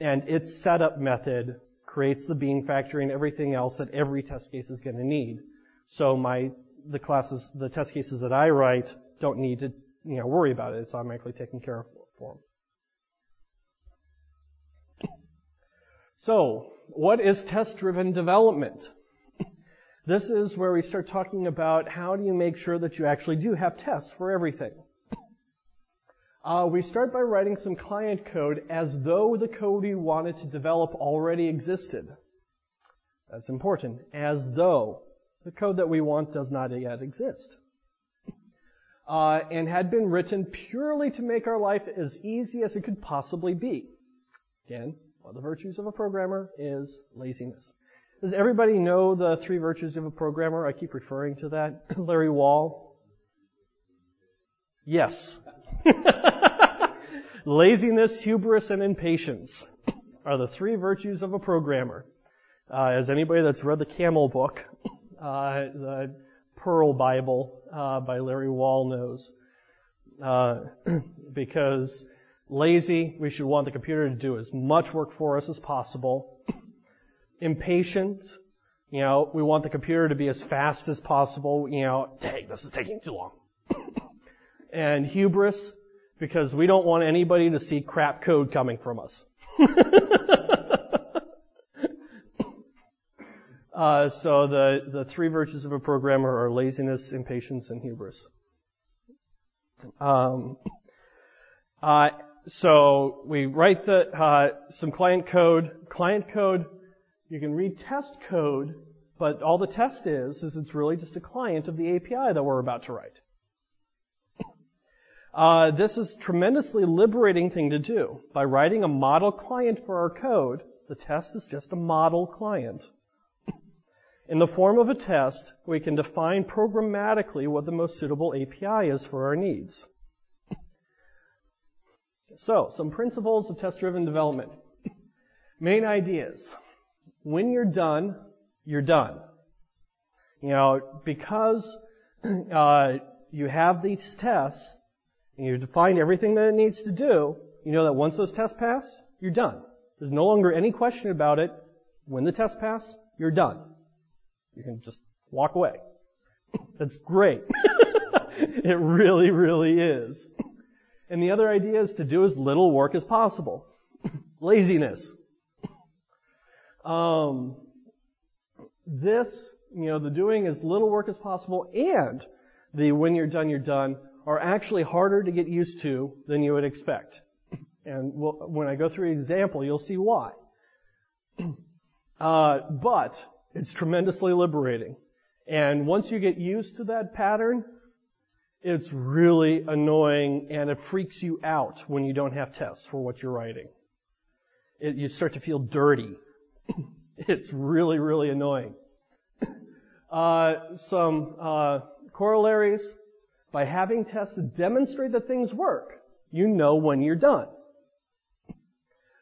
and its setup method creates the bean factory and everything else that every test case is going to need. So my the classes, the test cases that I write don't need to you know worry about it. It's automatically taken care of for them. So, what is test-driven development? *laughs* This is where we start talking about how do you make sure that you actually do have tests for everything. *laughs* Uh, we start by writing some client code as though the code we wanted to develop already existed. That's important. As though the code that we want does not yet exist. *laughs* Uh, and had been written purely to make our life as easy as it could possibly be. Again, one of the virtues of a programmer is laziness. Does everybody know the three virtues of a programmer? I keep referring to that. *coughs* Larry Wall. Yes. *laughs* Laziness, hubris, and impatience are the three virtues of a programmer. Uh, as anybody that's read the Camel book, *coughs* uh, the Perl Bible uh, by Larry Wall knows, uh, *coughs* because Lazy, we should want the computer to do as much work for us as possible. Impatient, you know, we want the computer to be as fast as possible. You know, dang, this is taking too long. *coughs* and hubris, because we don't want anybody to see crap code coming from us. *laughs* uh, so the, the three virtues of a programmer are laziness, impatience, and hubris. Um, uh, so we write the, uh, some client code. Client code, you can read test code, but all the test is, is it's really just a client of the API that we're about to write. Uh, this is tremendously liberating thing to do. By writing a model client for our code, the test is just a model client. In the form of a test, we can define programmatically what the most suitable API is for our needs. So, some principles of test-driven development. *laughs* Main ideas. When you're done, you're done. You know, because *clears throat* uh, you have these tests and you define everything that it needs to do, you know that once those tests pass, you're done. There's no longer any question about it. When the tests pass, you're done. You can just walk away. *laughs* That's great. *laughs* it really, really is. And the other idea is to do as little work as possible. *laughs* Laziness. Um, this, you know, the doing as little work as possible and the when you're done, you're done are actually harder to get used to than you would expect. And we'll, when I go through an example, you'll see why. *clears throat* Uh, but it's tremendously liberating. And once you get used to that pattern, it's really annoying and it freaks you out when you don't have tests for what you're writing. It, you start to feel dirty. *coughs* it's really, really annoying. *coughs* Uh, some uh, corollaries. By having tests demonstrate that things work, you know when you're done.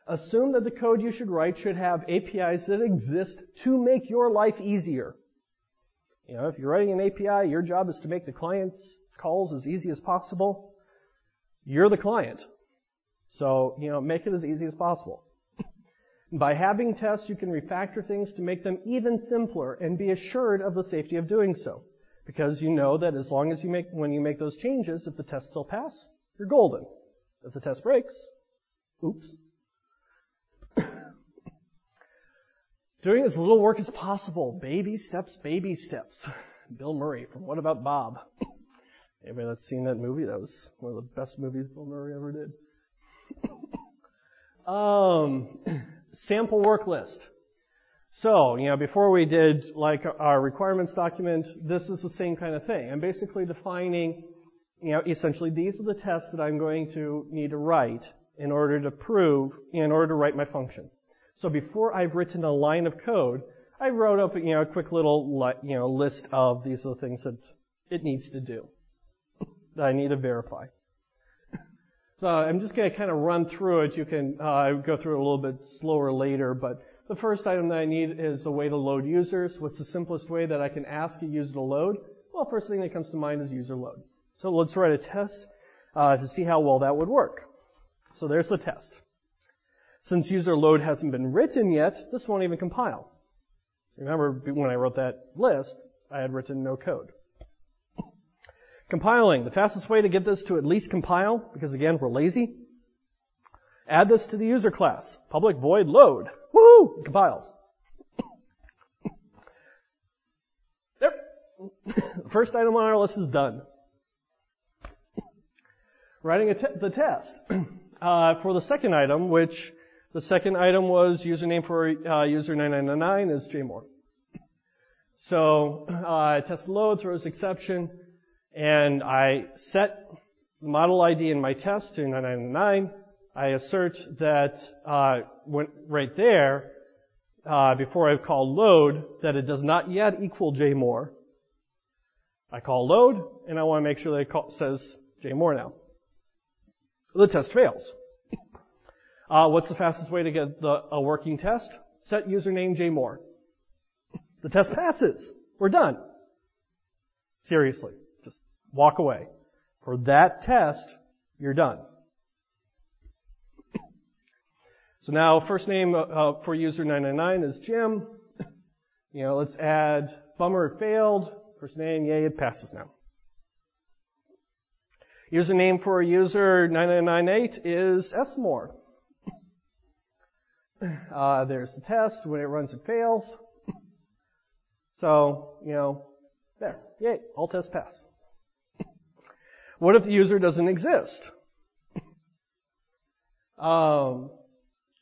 Assume that the code you should write should have APIs that exist to make your life easier. You know, if you're writing an API, your job is to make the client's calls as easy as possible. You're the client. So, you know, make it as easy as possible. *laughs* By having tests, you can refactor things to make them even simpler and be assured of the safety of doing so. Because you know that as long as you make, when you make those changes, if the tests still pass, you're golden. If the test breaks, oops. *coughs* Doing as little work as possible. Baby steps, baby steps. Bill Murray from What About Bob? *coughs* Anybody that's seen that movie? That was one of the best movies Bill Murray ever did. *coughs* um, *coughs* sample work list. So, you know, before we did like our requirements document, this is the same kind of thing. I'm basically defining, you know, essentially these are the tests that I'm going to need to write in order to prove, in order to write my function. So before I've written a line of code, I wrote up, you know, a quick little, you know, list of these are the things that it needs to do that I need to verify. So I'm just going to kind of run through it. You can uh, go through it a little bit slower later, but the first item that I need is a way to load users. What's the simplest way that I can ask a user to load? Well, first thing that comes to mind is user load. So let's write a test uh, to see how well that would work. So there's the test. Since user load hasn't been written yet, this won't even compile. Remember when I wrote that list, I had written no code. Compiling. The fastest way to get this to at least compile, because again, we're lazy, add this to the user class. Public void load. Woo! It compiles. *coughs* There. *coughs* First item on our list is done. Writing the test. *coughs* Uh, for the second item, which the second item was username for uh, user 9999 is jmore. So uh, test load throws exception, and I set the model ID in my test to 999. I assert that uh, when, right there, uh, before I call load, that it does not yet equal jmore. I call load, and I want to make sure that it call, says jmore now. The test fails. Uh, what's the fastest way to get the, a working test? Set username jmore. The test passes. We're done. Seriously. Walk away. For that test, you're done. So now first name uh, for user 999 is Jim. You know, let's add bummer it failed. First name, yay, it passes now. Username for user 9998 is smore. Uh, there's the test. When it runs, it fails. So, you know, there. Yay, all tests pass. What if the user doesn't exist? *laughs* Um,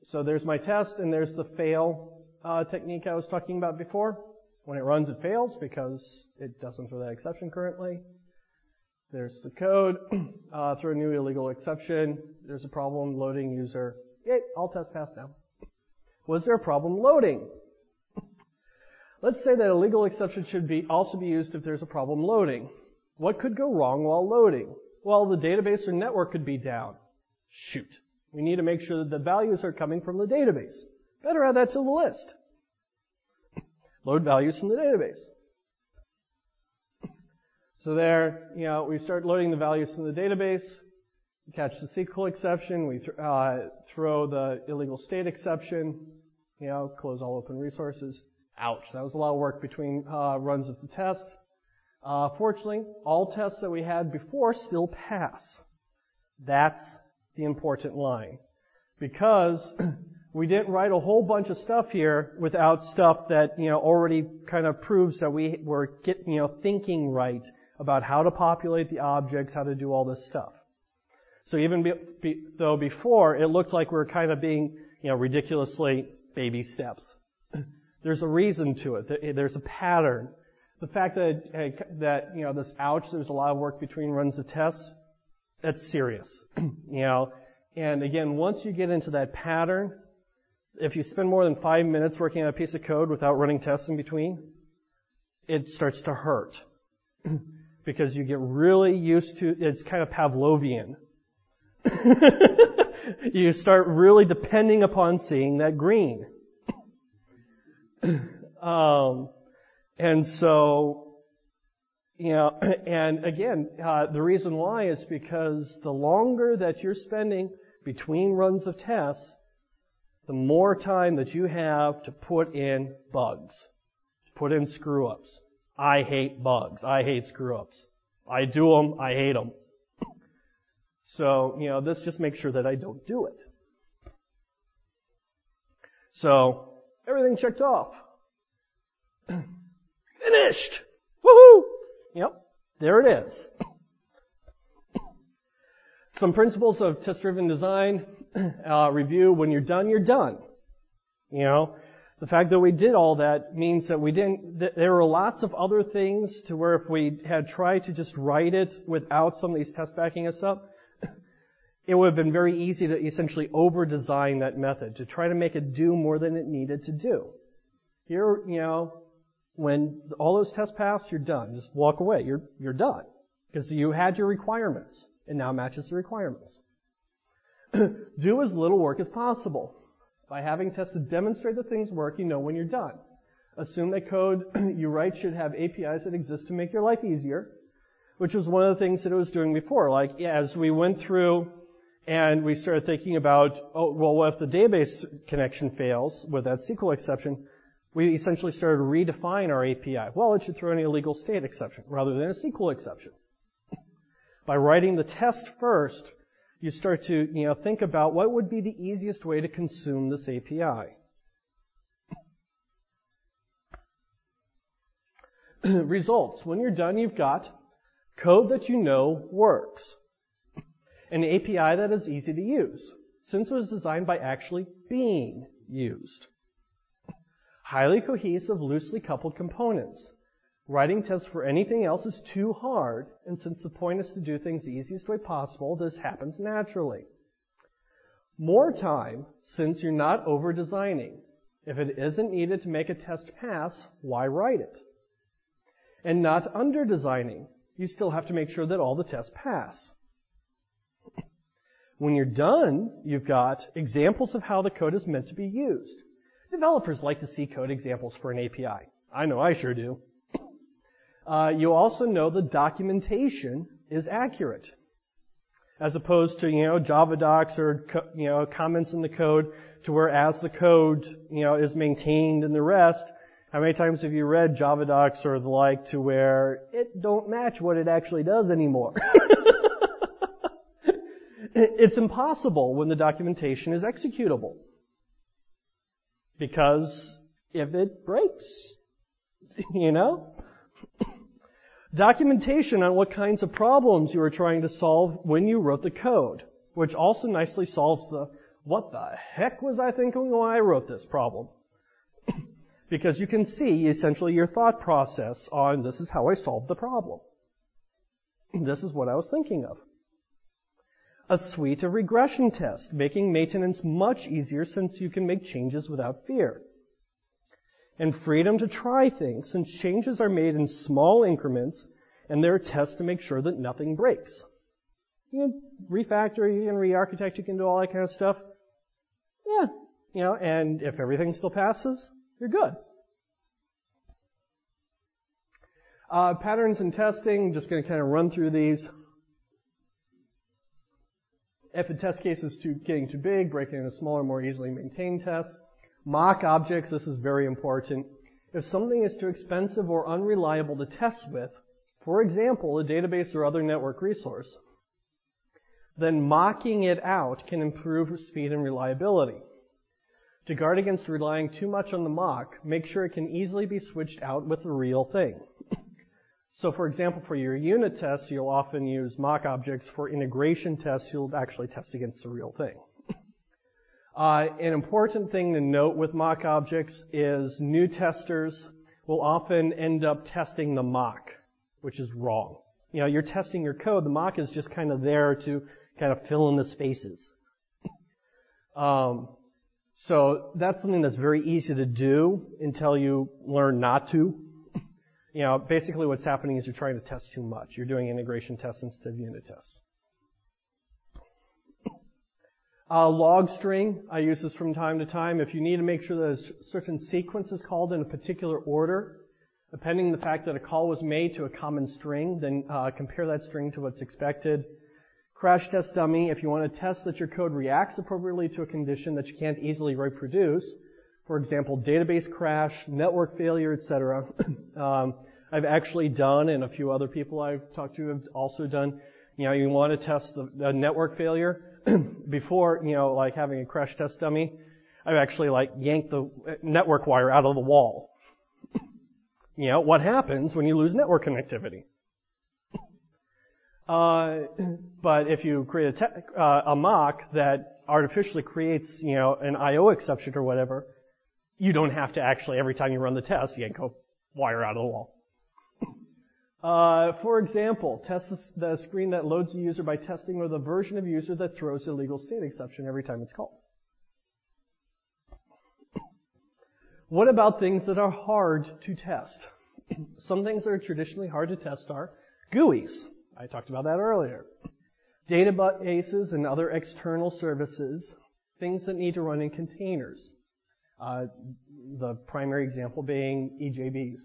so there's my test, and there's the fail uh, technique I was talking about before. When it runs, it fails because it doesn't throw that exception currently. There's the code. *clears throat* Uh, throw a new illegal exception. There's a problem loading user. Yay, all tests pass now. Was there a problem loading? *laughs* Let's say that a legal exception should be also be used if there's a problem loading. What could go wrong while loading? Well, the database or network could be down. Shoot. We need to make sure that the values are coming from the database. Better add that to the list. *coughs* Load values from the database. So there, you know, we start loading the values from the database. We catch the SQL exception. We th- uh, throw the illegal state exception. You know, close all open resources. Ouch, that was a lot of work between uh, runs of the test. Uh, fortunately, all tests that we had before still pass. That's the important line. Because *clears throat* we didn't write a whole bunch of stuff here without stuff that, you know, already kind of proves that we were get, you know, thinking right about how to populate the objects, how to do all this stuff. So even be, be, though before it looked like we were kind of being, you know, ridiculously baby steps. *clears throat* There's a reason to it. There's a pattern. The fact that, that, you know, this ouch, there's a lot of work between runs of tests, that's serious. *clears throat* you know, and again, once you get into that pattern, if you spend more than five minutes working on a piece of code without running tests in between, it starts to hurt. *clears throat* because you get really used to, it's kind of Pavlovian. *laughs* you start really depending upon seeing that green. *clears throat* um, and so, you know, *clears throat* and again, uh, the reason why is because the longer that you're spending between runs of tests, the more time that you have to put in bugs, to put in screw ups. I hate bugs. I hate screw ups. I do them. I hate them. *clears throat* So, you know, this just makes sure that I don't do it. So, everything checked off. *clears throat* Finished! Woohoo! Yep, there it is. Some principles of test-driven design *clears throat* uh, review. When you're done, you're done. You know, the fact that we did all that means that we didn't. That there were lots of other things to where if we had tried to just write it without some of these tests backing us up, *clears throat* it would have been very easy to essentially over-design that method to try to make it do more than it needed to do. Here, you know, when all those tests pass, you're done. Just walk away. You're you're done because you had your requirements and now matches the requirements. *clears throat* Do as little work as possible. By having tests to demonstrate that things work, you know when you're done. Assume that code *clears throat* you write should have APIs that exist to make your life easier, which was one of the things that it was doing before. Like, as we went through and we started thinking about, oh, well, what if the database connection fails with that SQL exception? We essentially started to redefine our API. Well, it should throw an illegal state exception rather than a SQL exception. *laughs* By writing the test first, you start to you know, think about what would be the easiest way to consume this API. *clears throat* Results. When you're done, you've got code that you know works. An API that is easy to use, since it was designed by actually being used. Highly cohesive, loosely coupled components. Writing tests for anything else is too hard, and since the point is to do things the easiest way possible, this happens naturally. More time, since you're not over designing. If it isn't needed to make a test pass, why write it? And not under designing. You still have to make sure that all the tests pass. When you're done, you've got examples of how the code is meant to be used. Developers like to see code examples for an API. I know I sure do. Uh, you also know the documentation is accurate. As opposed to, you know, Javadocs or, you know, comments in the code to where as the code, you know, is maintained and the rest, how many times have you read Javadocs or the like to where it don't match what it actually does anymore? *laughs* it's impossible when the documentation is executable. Because if it breaks, you know, Documentation on what kinds of problems you were trying to solve when you wrote the code, which also nicely solves the what the heck was I thinking when I wrote this problem? *coughs* because you can see essentially your thought process on this is how I solved the problem. This is what I was thinking of. A suite of regression tests, making maintenance much easier since you can make changes without fear and freedom to try things since changes are made in small increments and there are tests to make sure that nothing breaks. You can refactor, you can re-architect, you can do all that kind of stuff. Yeah. You know, and if everything still passes, you're good. Uh, patterns and testing, just going to kind of run through these. If a test case is getting too big, break it into smaller, more easily maintained tests. Mock objects, this is very important. If something is too expensive or unreliable to test with, for example, a database or other network resource, then mocking it out can improve speed and reliability. To guard against relying too much on the mock, make sure it can easily be switched out with the real thing. So for example, for your unit tests, you'll often use mock objects. For integration tests, you'll actually test against the real thing. *laughs* Uh, an important thing to note with mock objects is new testers will often end up testing the mock, which is wrong. You know, you're testing your code. The mock is just kind of there to kind of fill in the spaces. *laughs* Um, so that's something that's very easy to do until you learn not to. You know, basically what's happening is you're trying to test too much. You're doing integration tests instead of unit tests. Uh, log string, I use this from time to time. If you need to make sure that a certain sequence is called in a particular order, depending on the fact that a call was made to a common string, then uh, compare that string to what's expected. Crash test dummy, if you want to test that your code reacts appropriately to a condition that you can't easily reproduce, for example, database crash, network failure, etc. *clears throat* um, I've actually done, and a few other people I've talked to have also done, you know, you want to test the, the network failure *clears throat* before, you know, like having a crash test dummy. I've actually like yanked the network wire out of the wall. *clears throat* you know, what happens when you lose network connectivity? Uh, but if you create a, te- uh, a mock that artificially creates, you know, an I/O exception or whatever, you don't have to actually every time you run the test yank a wire out of the wall. Uh, for example, test the screen that loads a user by testing with a version of user that throws illegal state exception every time it's called. What about things that are hard to test? *clears throat* Some things that are traditionally hard to test are GUIs. I talked about that earlier. Databases and other external services, things that need to run in containers. Uh, the primary example being EJBs.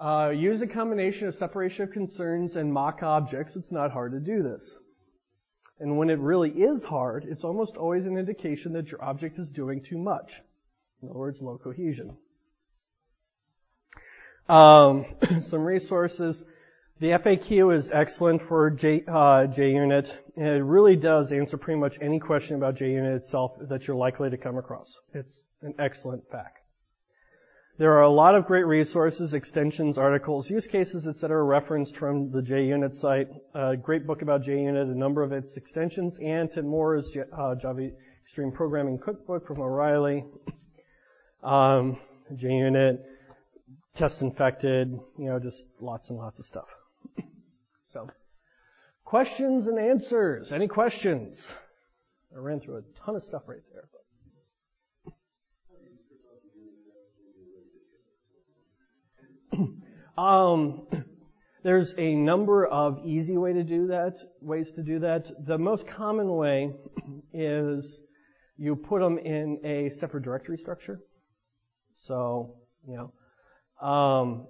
Uh, use a combination of separation of concerns and mock objects. It's not hard to do this. And when it really is hard, it's almost always an indication that your object is doing too much. In other words, low cohesion. Um, *coughs* some resources. The FAQ is excellent for J, uh, JUnit. And it really does answer pretty much any question about JUnit itself that you're likely to come across. It's an excellent FAQ. There are a lot of great resources, extensions, articles, use cases, etc., referenced from the JUnit site. A great book about JUnit, a number of its extensions, and Tim Moore's uh, Java Extreme Programming Cookbook from O'Reilly. Um, JUnit, test infected, you know, just lots and lots of stuff. So, questions and answers. Any questions? I ran through a ton of stuff right there. *coughs* um, *coughs* there's a number of easy way to do that, ways to do that. The most common way *coughs* is you put them in a separate directory structure. So, you know, um,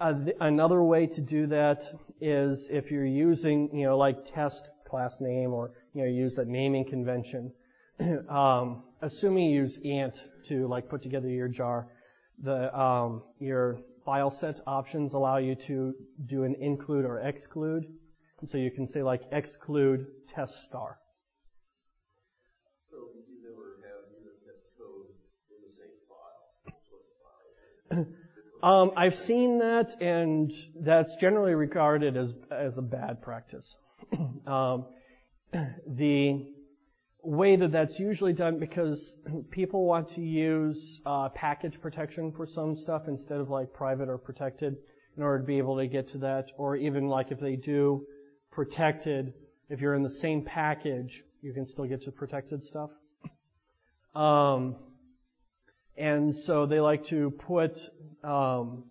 uh, another way to do that is if you're using, you know, like test class name or, you know, use a naming convention. um, assuming you use ant to like put together your jar, the, um, your file set options allow you to do an include or exclude. And so you can say like exclude test star. So you never have unit test code in the same file. Um, I've seen that, and that's generally regarded as as a bad practice. *clears throat* um, the way that that's usually done because *clears throat* people want to use uh, package protection for some stuff instead of like private or protected in order to be able to get to that, or even like if they do protected, if you're in the same package, you can still get to protected stuff. Um, and so they like to put, um,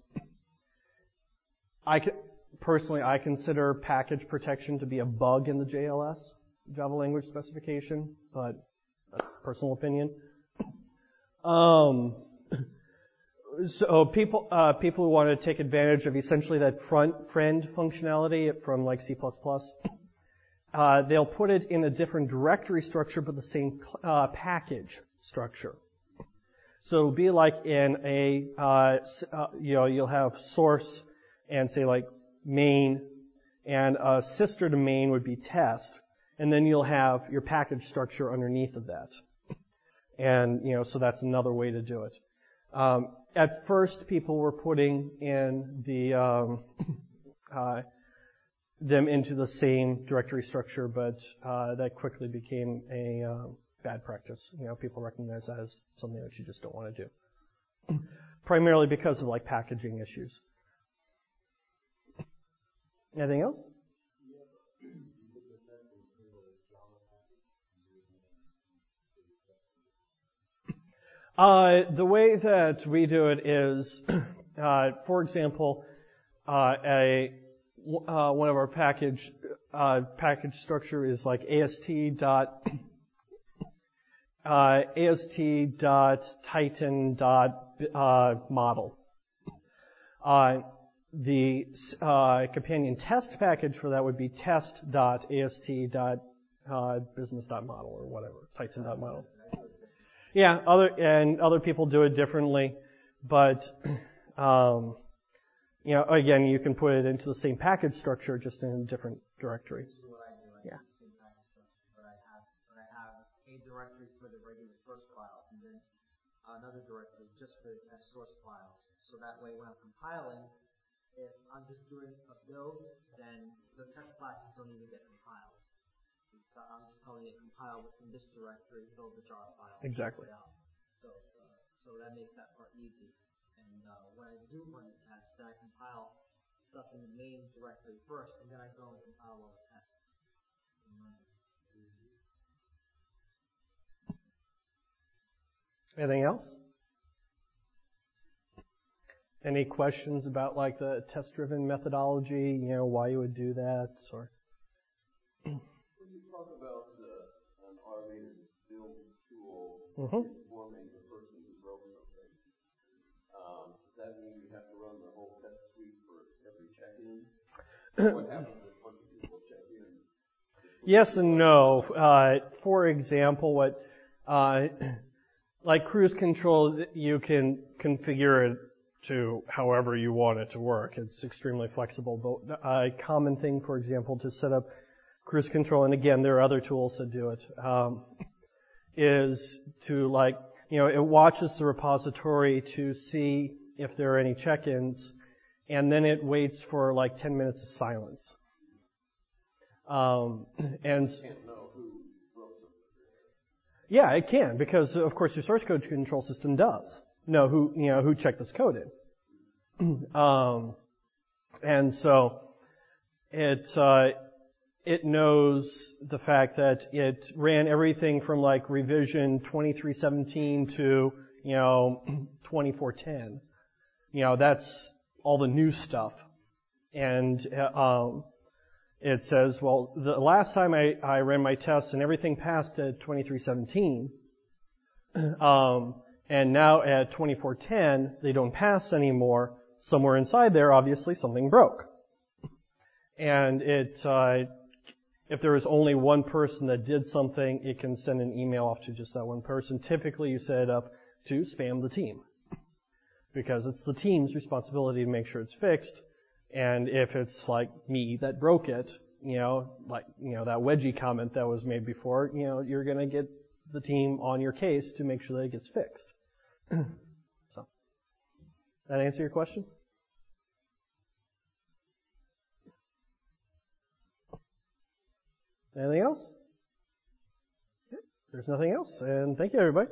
I personally, I consider package protection to be a bug in the JLS. Java language specification, but that's personal opinion. Um, so people uh, people who want to take advantage of essentially that front friend functionality from like C++, uh, they'll put it in a different directory structure but the same uh, package structure. So it'll be like in a uh, uh, you know you'll have source and say like main, and a sister to main would be test and then you'll have your package structure underneath of that. And, you know, so that's another way to do it. Um, at first, people were putting in the, um, *coughs* uh, them into the same directory structure, but uh, that quickly became a uh, bad practice. You know, people recognize that as something that you just don't want to do, *coughs* primarily because of like packaging issues. Anything else? Uh, the way that we do it is, *clears throat* uh, for example, uh, a uh, one of our package uh, package structure is like ast uh ast.titan dot uh, ast.titan.model. Uh, the uh, companion test package for that would be test.ast.business.model or whatever, titan.model. Yeah, other and other people do it differently, but um, you know, again, you can put it into the same package structure, just in a different directory. This is what I do. I Yeah. do the same structure, but I have, but I have a directory for the regular source files and then another directory just for the test source files. So that way when I'm compiling, if I'm just doing a build, then the test classes don't even get compiled. So I'm just telling it compile what's in this directory, build the jar file. Exactly. So, uh, so that makes that part easy. And, uh, when I do run the test, then I compile stuff in the main directory first, and then I go and compile all the tests. and run it. Anything else? Any questions about like the test-driven methodology? You know, why you would do that, or you talk about uh, an automated build tool Mhm. informing the person who wrote something, um, does that mean you have to run the whole test suite for every check-in? *clears throat* What happens if of people check in? Yes and no. Uh, for example, what uh, *clears throat* like CruiseControl, you can configure it to however you want it to work. It's extremely flexible. But a common thing, for example, to set up CruiseControl, and again, there are other tools that do it, um, is to like, you know, it watches the repository to see if there are any check-ins, and then it waits for like 10 minutes of silence. Um, and Can't know who wrote something. yeah, it can because of course your source code control system does know who you know who checked this code in, *clears throat* um, and so it uh, it knows the fact that it ran everything from like revision 2317 to you know 2410. You know that's all the new stuff, and uh, um, it says, well, the last time I, I ran my tests and everything passed at 2317, um, and now at 2410, they don't pass anymore. Somewhere inside there, obviously, something broke. And it, uh, if there is only one person that did something, it can send an email off to just that one person. Typically, you set it up to spam the team. Because it's the team's responsibility to make sure it's fixed. And if it's like me that broke it, you know, like, you know, that wedgie comment that was made before, you know, you're gonna get the team on your case to make sure that it gets fixed. *clears throat* so. That answer your question? Anything else? There's nothing else, and thank you everybody.